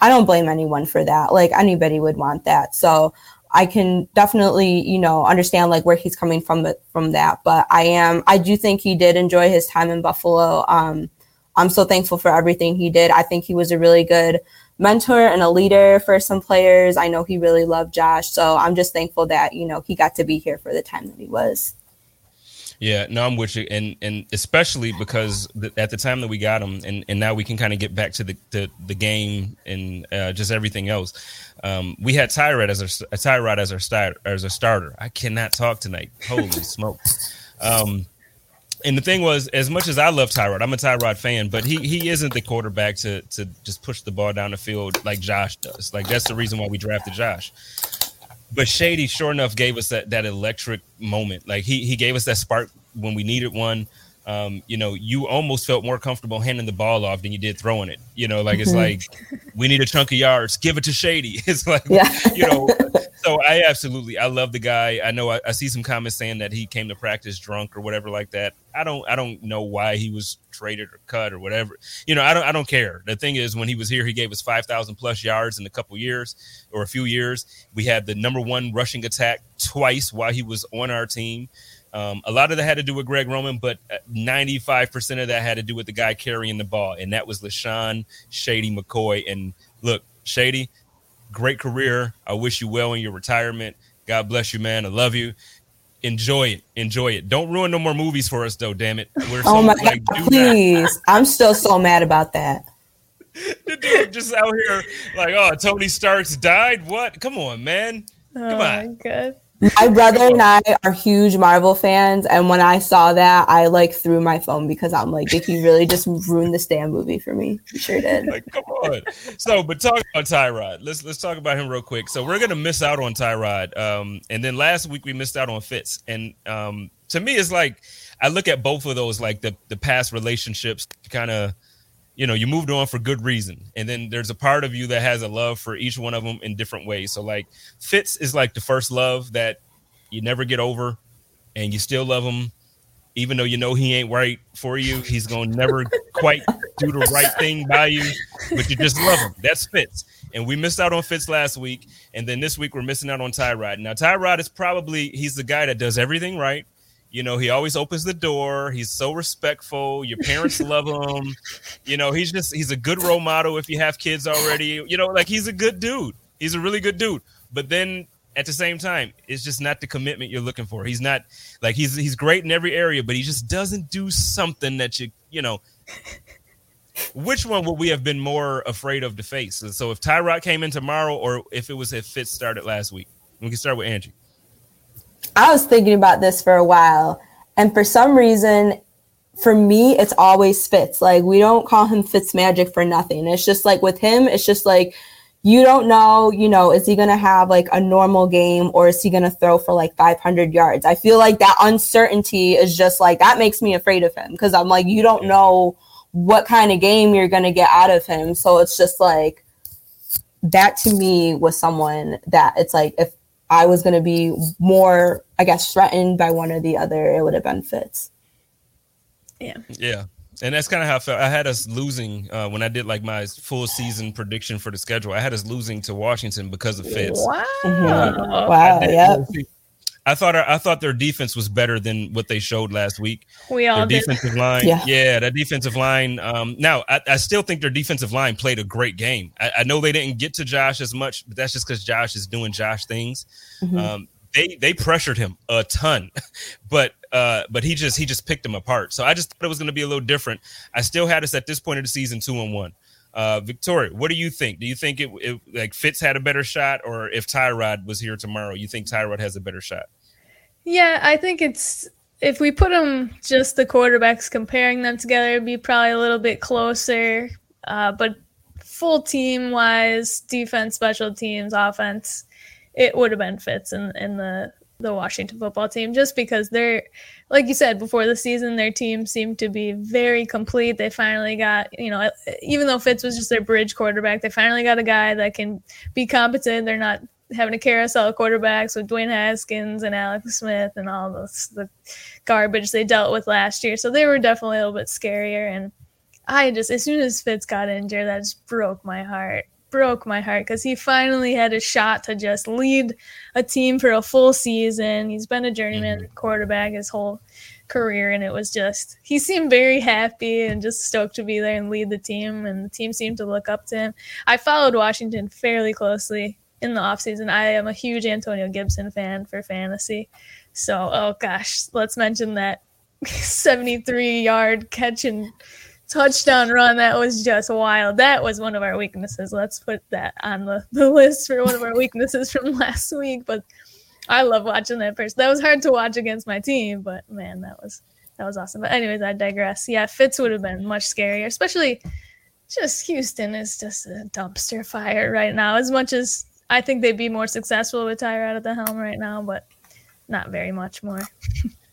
I don't blame anyone for that. Like anybody would want that. So I can definitely, you know, understand like where he's coming from from that. But I am I do think he did enjoy his time in Buffalo. Um I'm so thankful for everything he did. I think he was a really good mentor and a leader for some players. I know he really loved Josh. So I'm just thankful that, you know, he got to be here for the time that he was. Yeah, no, I'm with you, and and especially because th- at the time that we got him, and, and now we can kind of get back to the the, the game and uh, just everything else. Um, we had Tyrod as our Tyrod as our starter as a starter. I cannot talk tonight. Holy <laughs> smoke! Um, and the thing was, as much as I love Tyrod, I'm a Tyrod fan, but he he isn't the quarterback to to just push the ball down the field like Josh does. Like that's the reason why we drafted Josh. But Shady, sure enough, gave us that that electric moment. Like he he gave us that spark when we needed one. Um, you know, you almost felt more comfortable handing the ball off than you did throwing it. You know, like it's mm-hmm. like we need a chunk of yards, give it to Shady. <laughs> It's like yeah. you know, so I absolutely I love the guy. I know I, I, see some comments saying that he came to practice drunk or whatever like that. I don't I don't know why he was traded or cut or whatever. You know, I don't I don't care. The thing is when he was here, he gave us five thousand plus yards in a couple years or a few years. We had the number one rushing attack twice while he was on our team. Um, a lot of that had to do with Greg Roman, but 95% of that had to do with the guy carrying the ball, and that was LeSean Shady McCoy. And look, Shady, great career. I wish you well in your retirement. God bless you, man. I love you. Enjoy it. Enjoy it. Don't ruin no more movies for us, though. Damn it. We're oh so, oh my like, God, please! I'm still so mad about that. <laughs> the dude just out here like, oh, Tony Stark's died. What? Come on, man. Come oh on. My brother and I are huge Marvel fans, and when I saw that, I like threw my phone because I'm like, did he really just ruin the Stan movie for me? He sure did. <laughs> Like, come on. So, but talk about Tyrod. Let's let's talk about him real quick. So we're gonna miss out on Tyrod, um, and then last week we missed out on Fitz, and um, to me, it's like I look at both of those like the the past relationships, kind of you know you moved on for good reason. And then there's a part of you that has a love for each one of them in different ways. So like fitz is like the first love that you never get over and you still love him. Even though you know he ain't right for you he's gonna never <laughs> quite do the right thing by you but you just love him. That's fitz. And we missed out on fitz last week. And then this week we're missing out on tyrod. Now tyrod is probably he's the guy that does everything right you know, he always opens the door. He's so respectful. Your parents <laughs> love him. You know, he's just he's a good role model if you have kids already. You know, like he's a good dude. He's a really good dude. But then at the same time, it's just not the commitment you're looking for. He's not like he's he's great in every area, but he just doesn't do something that you you know. Which one would we have been more afraid of to face? So if Tyrod came in tomorrow, or if it was if Fitz started last week, we can start with Angie. I was thinking about this for a while, and for some reason, for me, it's always Fitz. Like we don't call him Fitz Magic for nothing. It's just like with him, it's just like you don't know, you know, is he going to have like a normal game or is he going to throw for like 500 yards? I feel like that uncertainty is just like that makes me afraid of him because I'm like, you don't know what kind of game you're going to get out of him. So it's just like that to me was someone that it's like if I was going to be more, I guess, threatened by one or the other, it would have been Fitz. Yeah. Yeah. And that's kind of how I felt. I had us losing uh, when I did like my full season prediction for the schedule. I had us losing to Washington because of Fitz. Wow. Mm-hmm. Wow. Yeah. I thought I thought their defense was better than what they showed last week. We all their did. defensive line, Yeah. yeah, that defensive line. Um, now I, I still think their defensive line played a great game. I, I know they didn't get to Josh as much, but that's just because Josh is doing Josh things. Mhm. Um, they they pressured him a ton, <laughs> but uh, but he just he just picked them apart. So I just thought it was going to be a little different. I still had us at this point of the season two and one. Uh, Victoria, what do you think? Do you think it, it like Fitz had a better shot, or if Tyrod was here tomorrow, you think Tyrod has a better shot? Yeah, I think it's if we put them just the quarterbacks comparing them together, it'd be probably a little bit closer. Uh, but full team wise, defense, special teams, offense, it would have been Fitz in, in the the Washington football team just because they're like you said before the season their team seemed to be very complete they finally got you know even though Fitz was just their bridge quarterback they finally got a guy that can be competent they're not having a carousel of quarterbacks with Dwayne Haskins and Alex Smith and all this the garbage they dealt with last year. So they were definitely a little bit scarier. And I just as soon as Fitz got injured, that just broke my heart. Broke my heart because he finally had a shot to just lead a team for a full season. He's been a journeyman mm-hmm. quarterback his whole career, and it was just he seemed very happy and just stoked to be there and lead the team, and the team seemed to look up to him. I followed Washington fairly closely in the offseason. I am a huge Antonio Gibson fan for fantasy. So, oh gosh, let's mention that <laughs> 73 yard catch and touchdown run. That was just wild. That was one of our weaknesses. Let's put that on the, the list for one of our weaknesses from <laughs> last week. But I love watching that person. That was hard to watch against my team, but man, that was that was awesome. But anyways, I digress. Yeah, Fitz would have been much scarier, especially just Houston is just a dumpster fire right now. As much as I think they'd be more successful with Tyrod of the helm right now, but not very much more. <laughs>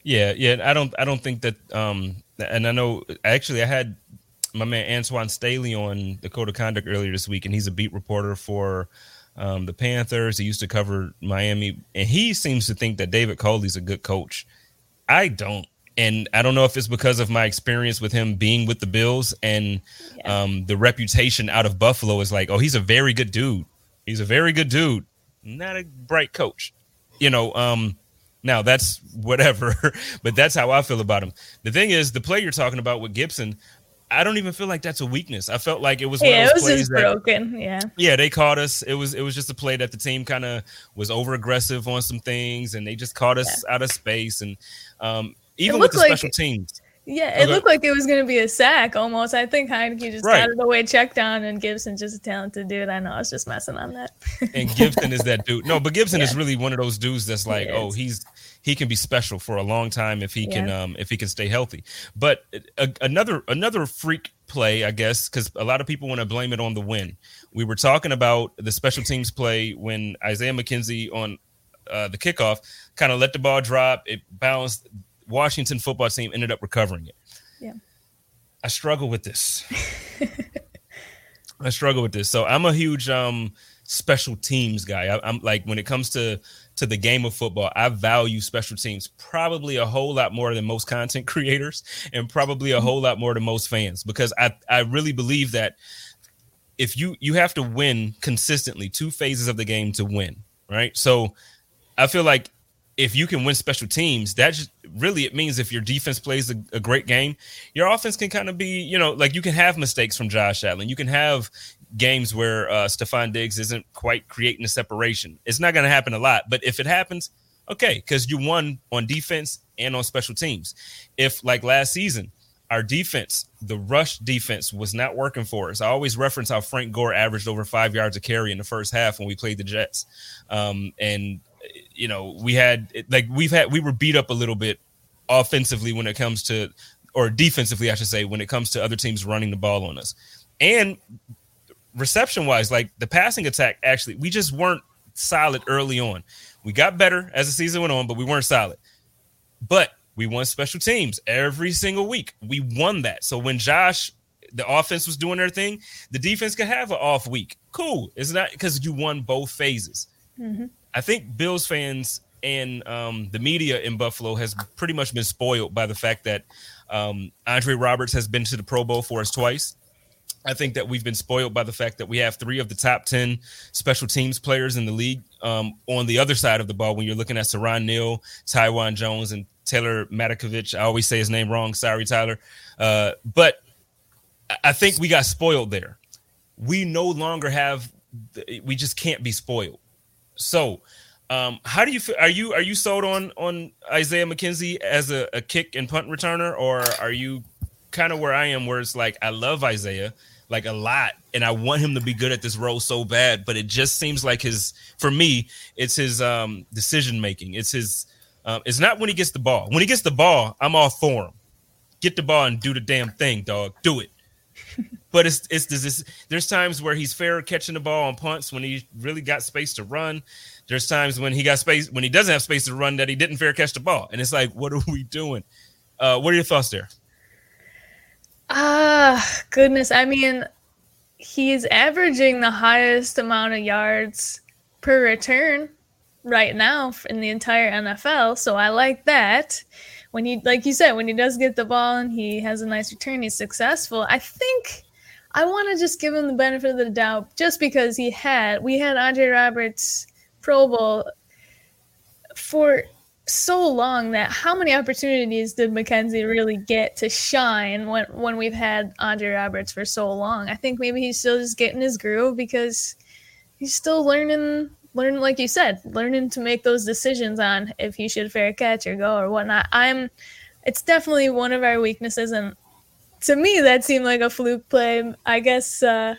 Yeah, yeah. I don't I don't think that um and I know actually I had my man Antoine Staley on the Code of Conduct earlier this week, and he's a beat reporter for um, the Panthers. He used to cover Miami, and he seems to think that David Culley's a good coach. I don't. And I don't know if it's because of my experience with him being with the Bills and Yeah. um, the reputation out of Buffalo is like, oh, he's a very good dude. He's a very good dude, not a bright coach. You know, um, now that's <laughs> whatever, but that's how I feel about him. The thing is, the play you're talking about with Gibson, I don't even feel like that's a weakness. I felt like it was one Yeah, of it those was plays just that, broken. Yeah. yeah, they caught us. It was it was just a play that the team kind of was over aggressive on some things, and they just caught us out of space. And um, even with the like- special teams, Yeah, it Okay. looked like it was going to be a sack almost. I think Heinicke just Right. got it away, checked down, and Gibson just a talented dude. I know I was just messing on that. and Gibson is that dude. No, but Gibson <laughs> is really one of those dudes that's like, He oh, he's he can be special for a long time if he can um if he can stay healthy. But a, another another freak play, I guess, because a lot of people want to blame it on the win. We were talking about the special teams play when Isaiah McKenzie on uh, the kickoff kind of let the ball drop. It bounced. Washington football team ended up recovering it. Yeah. I struggle with this. <laughs> I struggle with this. So I'm a huge um special teams guy. I, I'm like when it comes to to the game of football, I value special teams probably a whole lot more than most content <laughs> creators and probably a whole lot more than most fans because I I really believe that if you you have to win consistently two phases of the game to win, right? So I feel like if you can win special teams, that just really it means if your defense plays a, a great game, your offense can kind of be, you know, like you can have mistakes from Josh Allen. You can have games where uh Stefon Diggs isn't quite creating a separation. It's not going to happen a lot, but if it happens, okay, because you won on defense and on special teams. If like last season, our defense, the rush defense was not working for us. I always reference how Frank Gore averaged over five yards a carry in the first half when we played the Jets. Um, and you know, we had like we've had we were beat up a little bit offensively when it comes to or defensively, I should say, when it comes to other teams running the ball on us. And reception wise, like the passing attack, actually, we just weren't solid early on. We got better as the season went on, but we weren't solid. But we won special teams every single week. We won that. So when Josh, the offense was doing their thing, the defense could have an off week. Cool. It's not because you won both phases. Mm-hmm. I think Bills fans and um, the media in Buffalo has pretty much been spoiled by the fact that um, Andre Roberts has been to the Pro Bowl for us twice. I think that we've been spoiled by the fact that we have three of the top 10 special teams players in the league um, on the other side of the ball when you're looking at Siran Neal, Taiwan Jones, and Taylor Matakevich. I always say his name wrong. Sorry, Tyler. Uh, but I think we got spoiled there. We no longer have, we just can't be spoiled. So, um, how do you feel? Are you are you sold on on Isaiah McKenzie as a, a kick and punt returner, or are you kind of where I am, where it's like I love Isaiah like a lot, and I want him to be good at this role so bad, but it just seems like his for me, it's his um decision making. It's his um, it's not when he gets the ball. When he gets the ball, I'm all for him. Get the ball and do the damn thing, dog. Do it. <laughs> but it's it's this. There's times where he's fair catching the ball on punts when he really got space to run. There's times when he got space when he doesn't have space to run that he didn't fair catch the ball, and it's like, what are we doing? Uh, what are your thoughts there? Ah, goodness. I mean, he's averaging the highest amount of yards per return right now in the entire NFL. So I like that. When he, like you said, when he does get the ball and he has a nice return, he's successful. I think I want to just give him the benefit of the doubt just because he had, we had Andre Roberts Pro Bowl for so long that how many opportunities did McKenzie really get to shine when when we've had Andre Roberts for so long? I think maybe he's still just getting his groove because he's still learning learn like you said, learning to make those decisions on if he should fair catch or go or whatnot. I'm it's definitely one of our weaknesses and to me that seemed like a fluke play. I guess uh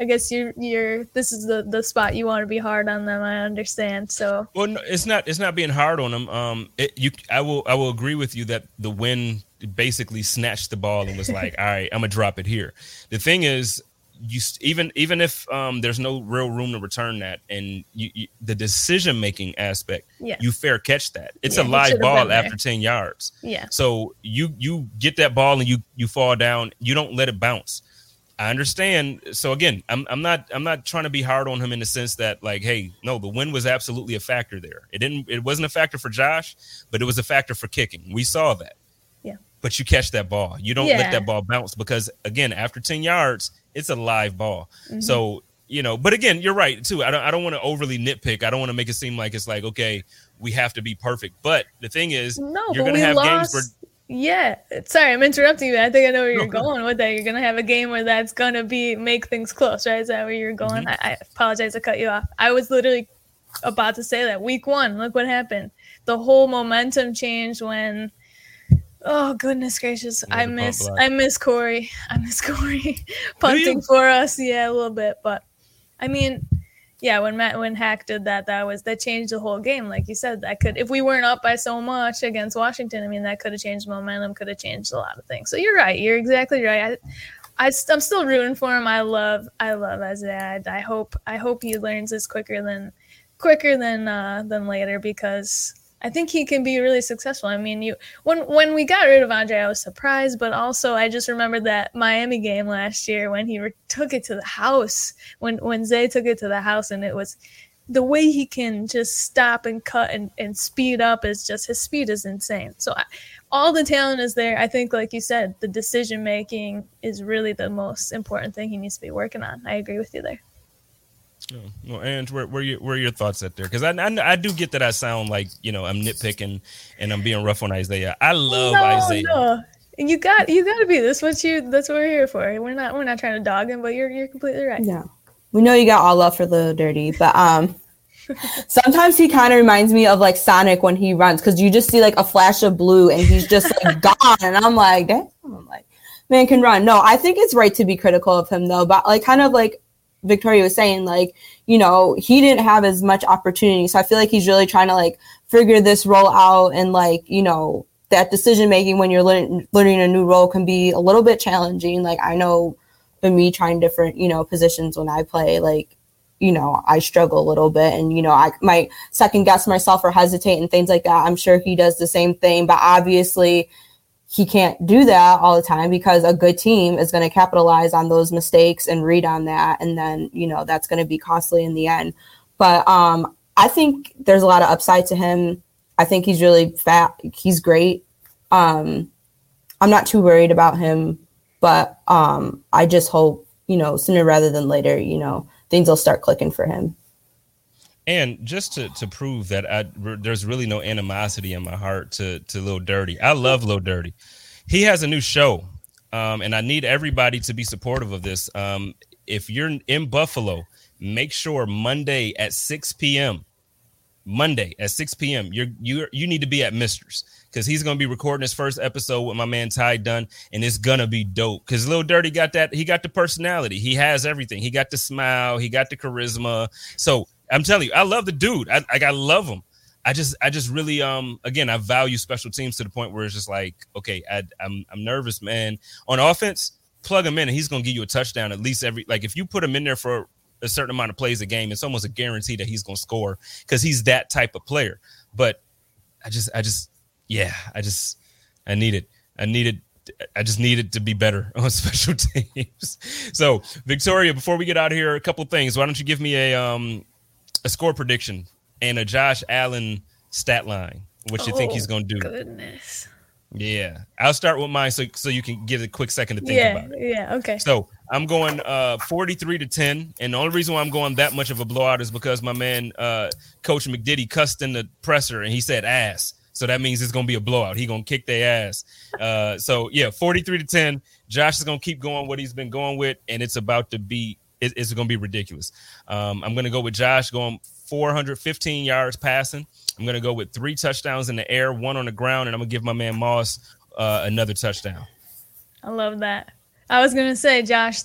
I guess you're you're this is the the spot you want to be hard on them. I understand. So well, no, it's not it's not being hard on them. Um, it, you I will I will agree with you that the win basically snatched the ball and was like, <laughs> all right, I'm gonna drop it here. The thing is, you even even if um, there's no real room to return that, and you, you the decision making aspect, yeah. you fair catch that. It's yeah, a live ball after ten yards. Yeah. So you you get that ball and you you fall down. You don't let it bounce. I understand. So again, I'm I'm not I'm not trying to be hard on him in the sense that like, hey, no, the win was absolutely a factor there. It didn't it wasn't a factor for Josh, but it was a factor for kicking. We saw that. Yeah. But you catch that ball. You don't yeah. let that ball bounce because again, after 10 yards, it's a live ball. Mm-hmm. So, you know, but again, you're right too. I don't I don't want to overly nitpick. I don't want to make it seem like it's like, okay, we have to be perfect. But the thing is, no, you're gonna have lost. games where yeah, sorry, I'm interrupting you. I think I know where you're <laughs> going with that. You're gonna have a game where that's gonna be make things close, right? Is that where you're going? Mm-hmm. I, I, apologize I cut you off. I was literally about to say that week one. Look what happened. The whole momentum changed when Oh goodness gracious! I miss I miss Corey. I miss <laughs> Corey punting for us. Yeah, a little bit, but I mean, yeah, when Matt when Haack did that, that was that changed the whole game. Like you said, that could if we weren't up by so much against Washington, I mean, that could have changed momentum, could have changed a lot of things. So you're right. You're exactly right. I, I I'm still rooting for him. I love I love Isaiah. I hope I hope he learns this quicker than quicker than uh, than later because I think he can be really successful. I mean, you when when we got rid of Andre, I was surprised, but also I just remembered that Miami game last year when he re- took it to the house. When when Zay took it to the house, and it was the way he can just stop and cut and, and speed up is just his speed is insane. So I, all the talent is there. I think, like you said, the decision making is really the most important thing he needs to be working on. I agree with you there. Oh, well, and where, where, your, where are your thoughts at there? Because I, I, I do get that I sound like you know I'm nitpicking and I'm being rough on Isaiah. I love no, Isaiah. No. You got you got to be. That's what you. That's what we're here for. We're not we're not trying to dog him, but you're you're completely right. Yeah, we know you got all love for Little Dirty, but um, <laughs> sometimes he kind of reminds me of like Sonic when he runs because you just see like a flash of blue and he's just like <laughs> gone, and I'm like, damn, I'm like, man can run. No, I think it's right to be critical of him though, but like kind of like Victoria was saying, like, you know, he didn't have as much opportunity. So I feel like he's really trying to like figure this role out and like, you know, that decision making when you're learning learning a new role can be a little bit challenging. Like I know for me trying different, you know, positions when I play, like, you know, I struggle a little bit and, you know, I might second guess myself or hesitate and things like that. I'm sure he does the same thing, but obviously he can't do that all the time because a good team is going to capitalize on those mistakes and read on that and then you know that's going to be costly in the end. But um i think there's a lot of upside to him. I think he's really fat he's great. Um i'm not too worried about him but um i just hope you know sooner rather than later you know things will start clicking for him and just to, to prove that I, there's really no animosity in my heart to to Lil Dirty. I love Lil Dirty. He has a new show, um, and I need everybody to be supportive of this. Um, if you're in Buffalo, make sure Monday at 6 p.m. Monday at 6 p.m. You're you you need to be at Mister's because he's gonna be recording his first episode with my man Ty Dunn, and it's gonna be dope. Because Lil Dirty got that, he got the personality, he has everything, he got the smile, he got the charisma. So I'm telling you, I love the dude. I like I love him. I just I just really um again I value special teams to the point where it's just like okay I, I'm I'm nervous man on offense plug him in and he's gonna give you a touchdown at least every like if you put him in there for a certain amount of plays a game it's almost a guarantee that he's gonna score because he's that type of player but I just I just yeah I just I need it I needed I just needed to be better <laughs> on special <laughs> teams. So, Victoria, before we get out of here, a couple things. Why don't you give me a um a score prediction and a Josh Allen stat line. What you oh, think he's oh, going to do? Goodness. Yeah, I'll start with mine so so you can get a quick second to think yeah, about it. Yeah. Okay. So I'm going uh 43 to 10, and the only reason why I'm going that much of a blowout is because my man uh Coach McDiddy cussed in the presser and he said ass. So that means it's gonna be a blowout. He gonna kick their ass. Uh, so yeah, 43 to 10. Josh is gonna keep going what he's been going with, and it's about to be it, it's going to be ridiculous. Um, I'm going to go with Josh going 415 yards passing. I'm going to go with three touchdowns in the air, one on the ground, and I'm going to give my man Moss uh, another touchdown. I love that. I was going to say, Josh,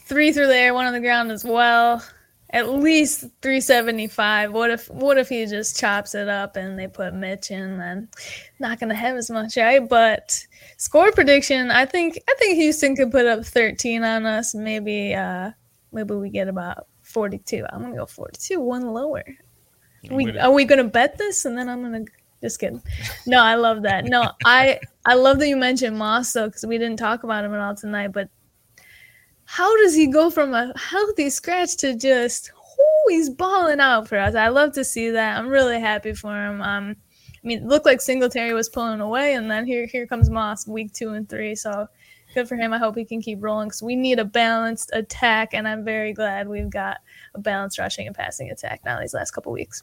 three through the air, one on the ground as well. At least 375. What if what if he just chops it up and they put Mitch in? Then not going to have as much, right? But score prediction, I think I think Houston could put up 13 on us. Maybe uh, maybe we get about 42. I'm gonna go 42, one lower. We are we gonna bet this and then I'm gonna just kidding. No, I love that. No, I I love that you mentioned Moss though because we didn't talk about him at all tonight. But how does he go from a healthy scratch to just whoo, he's balling out for us? I love to see that. I'm really happy for him. Um, I mean, it looked like Singletary was pulling away, and then here here comes Moss week two and three. So good for him. I hope he can keep rolling because we need a balanced attack, and I'm very glad we've got a balanced rushing and passing attack now these last couple weeks.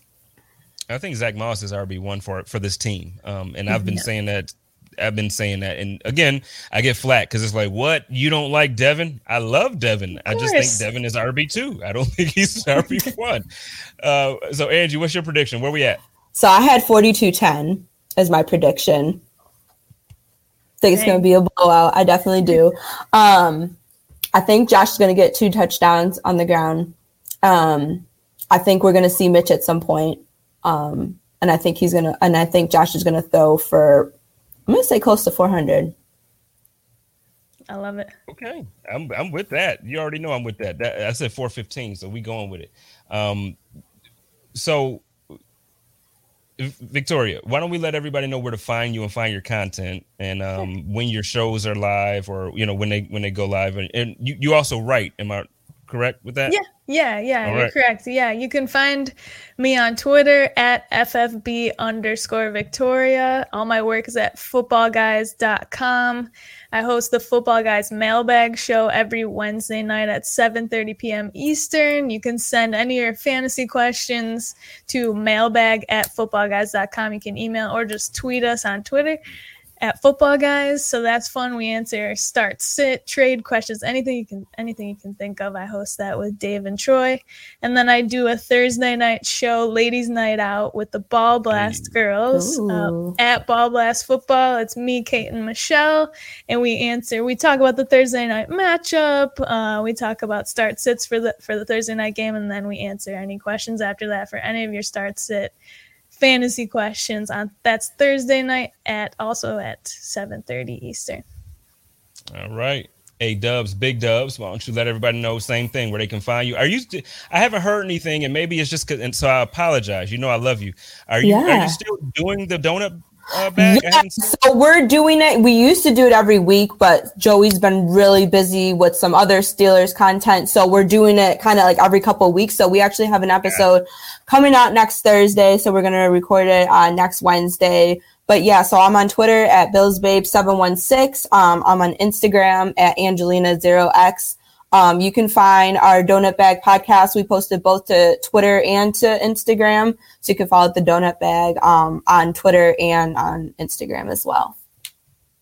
I think Zach Moss is RB one for for this team, um, and I've been yeah. saying that. I've been saying that, and again, I get flat because it's like, what you don't like Devin? I love Devin. I just think Devin is RB two. I don't <laughs> think he's RB one. uh, so, Angie, what's your prediction? Where we at? So I had forty two ten as my prediction think it's going to be a blowout. I definitely do. Um, I think Josh is going to get two touchdowns on the ground. Um, I think we're going to see Mitch at some point. Um, and I think he's going to, and I think Josh is going to throw for, I'm going to say close to 400. I love it. Okay. I'm, I'm with that. You already know I'm with that. that I said 415. So we going with it. Um, so Victoria, why don't we let everybody know where to find you and find your content? And um, when your shows are live or you know when they when they go live. And, and you, you also write am I correct with that? Yeah, yeah, yeah, All you're right. correct. Yeah, you can find me on Twitter at FFB underscore Victoria. All my work is at footballguys.com. I host the Football Guys Mailbag Show every Wednesday night at 7:30 p.m. Eastern. You can send any of your fantasy questions to mailbag at footballguys.com. You can email or just tweet us on Twitter at Football Guys. So that's fun. We answer start, sit, trade questions, anything you can anything you can think of. I host that with Dave and Troy. And then I do a Thursday night show, Ladies Night Out with the Ball Blast girls uh, at Ball Blast Football. It's me, Kate, and Michelle. And we answer, we talk about the Thursday night matchup. Uh, we talk about start sits for the for the Thursday night game, and then we answer any questions after that for any of your start sit fantasy questions on that's Thursday night at also at 7:30 Eastern. All right. Hey Dubs, Big Dubs, why don't you let everybody know same thing where they can find you? Are you? I haven't heard anything, and maybe it's just because, and so I apologize. You know, I love you. Are you? Yeah. Are you still doing the donut uh, Yeah, so we're doing it. We used to do it every week, but Joey's been really busy with some other Steelers content. So we're doing it kind of like every couple weeks. So we actually have an episode coming out next Thursday. So we're going to record it on next Wednesday. But yeah, so I'm on Twitter at BillsBabe716. Um, I'm on Instagram at Angelina0x. Um, you can find our Donut Bag podcast. We posted both to Twitter and to Instagram. So you can follow the Donut Bag um, on Twitter and on Instagram as well.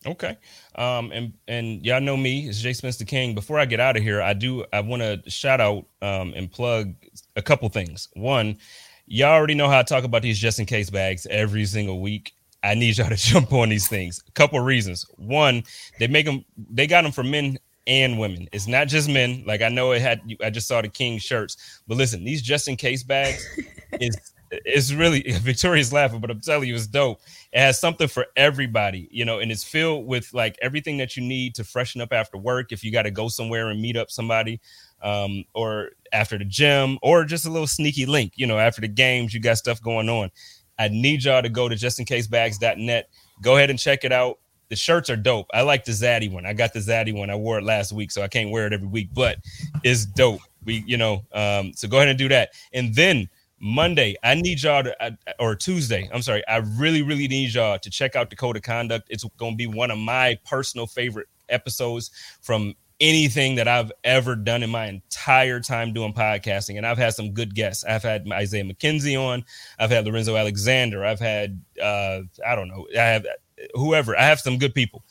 Okay. Um, and and y'all know me, it's Jay Spencer King. Before I get out of here, I do I want to shout out um, and plug a couple things. One, y'all already know how I talk about these just in case bags every single week. I need y'all to <laughs> jump on these things. A couple reasons. One, they make them they got them for men and women. It's not just men. Like I know it had. I just saw the King shirts, but listen, these just in case bags <laughs> is it's really <laughs> Victoria's laughing, but I'm telling you, it's dope. It has something for everybody, you know, and it's filled with like everything that you need to freshen up after work. If you got to go somewhere and meet up somebody, um, or after the gym, or just a little sneaky link, you know, after the games, you got stuff going on. I need y'all to go to justincasebags.net. Go ahead and check it out the shirts are dope. I like the Zaddy one. I got the Zaddy one. I wore it last week, so I can't wear it every week, but it's dope. We, you know, um, so go ahead and do that. And then Monday, I need y'all to, or Tuesday, I'm sorry, I really, really need y'all to check out the Code of Conduct. It's going to be one of my personal favorite episodes from anything that I've ever done in my entire time doing podcasting. And I've had some good guests. I've had Isaiah McKenzie on. I've had Lorenzo Alexander. I've had, uh, I don't know, I have whoever. I have some good people.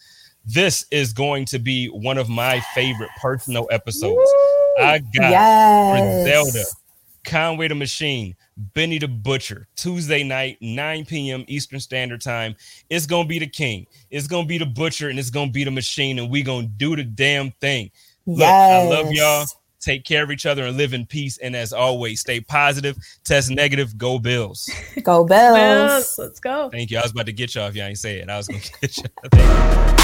This is going to be one of my favorite personal episodes. Woo! I got yes. Griselda, Conway the Machine, Benny the Butcher, Tuesday night, 9 p.m. Eastern Standard Time. It's gonna be the king. It's gonna be the butcher, and it's gonna be the machine, and we gonna do the damn thing. Look, yes. I love y'all. Take care of each other and live in peace. And as always, stay positive, test negative, go Bills. Go Bills. Let's go. Thank you. I was about to get y'all if y'all ain't say it. I was going <laughs> to get y'all.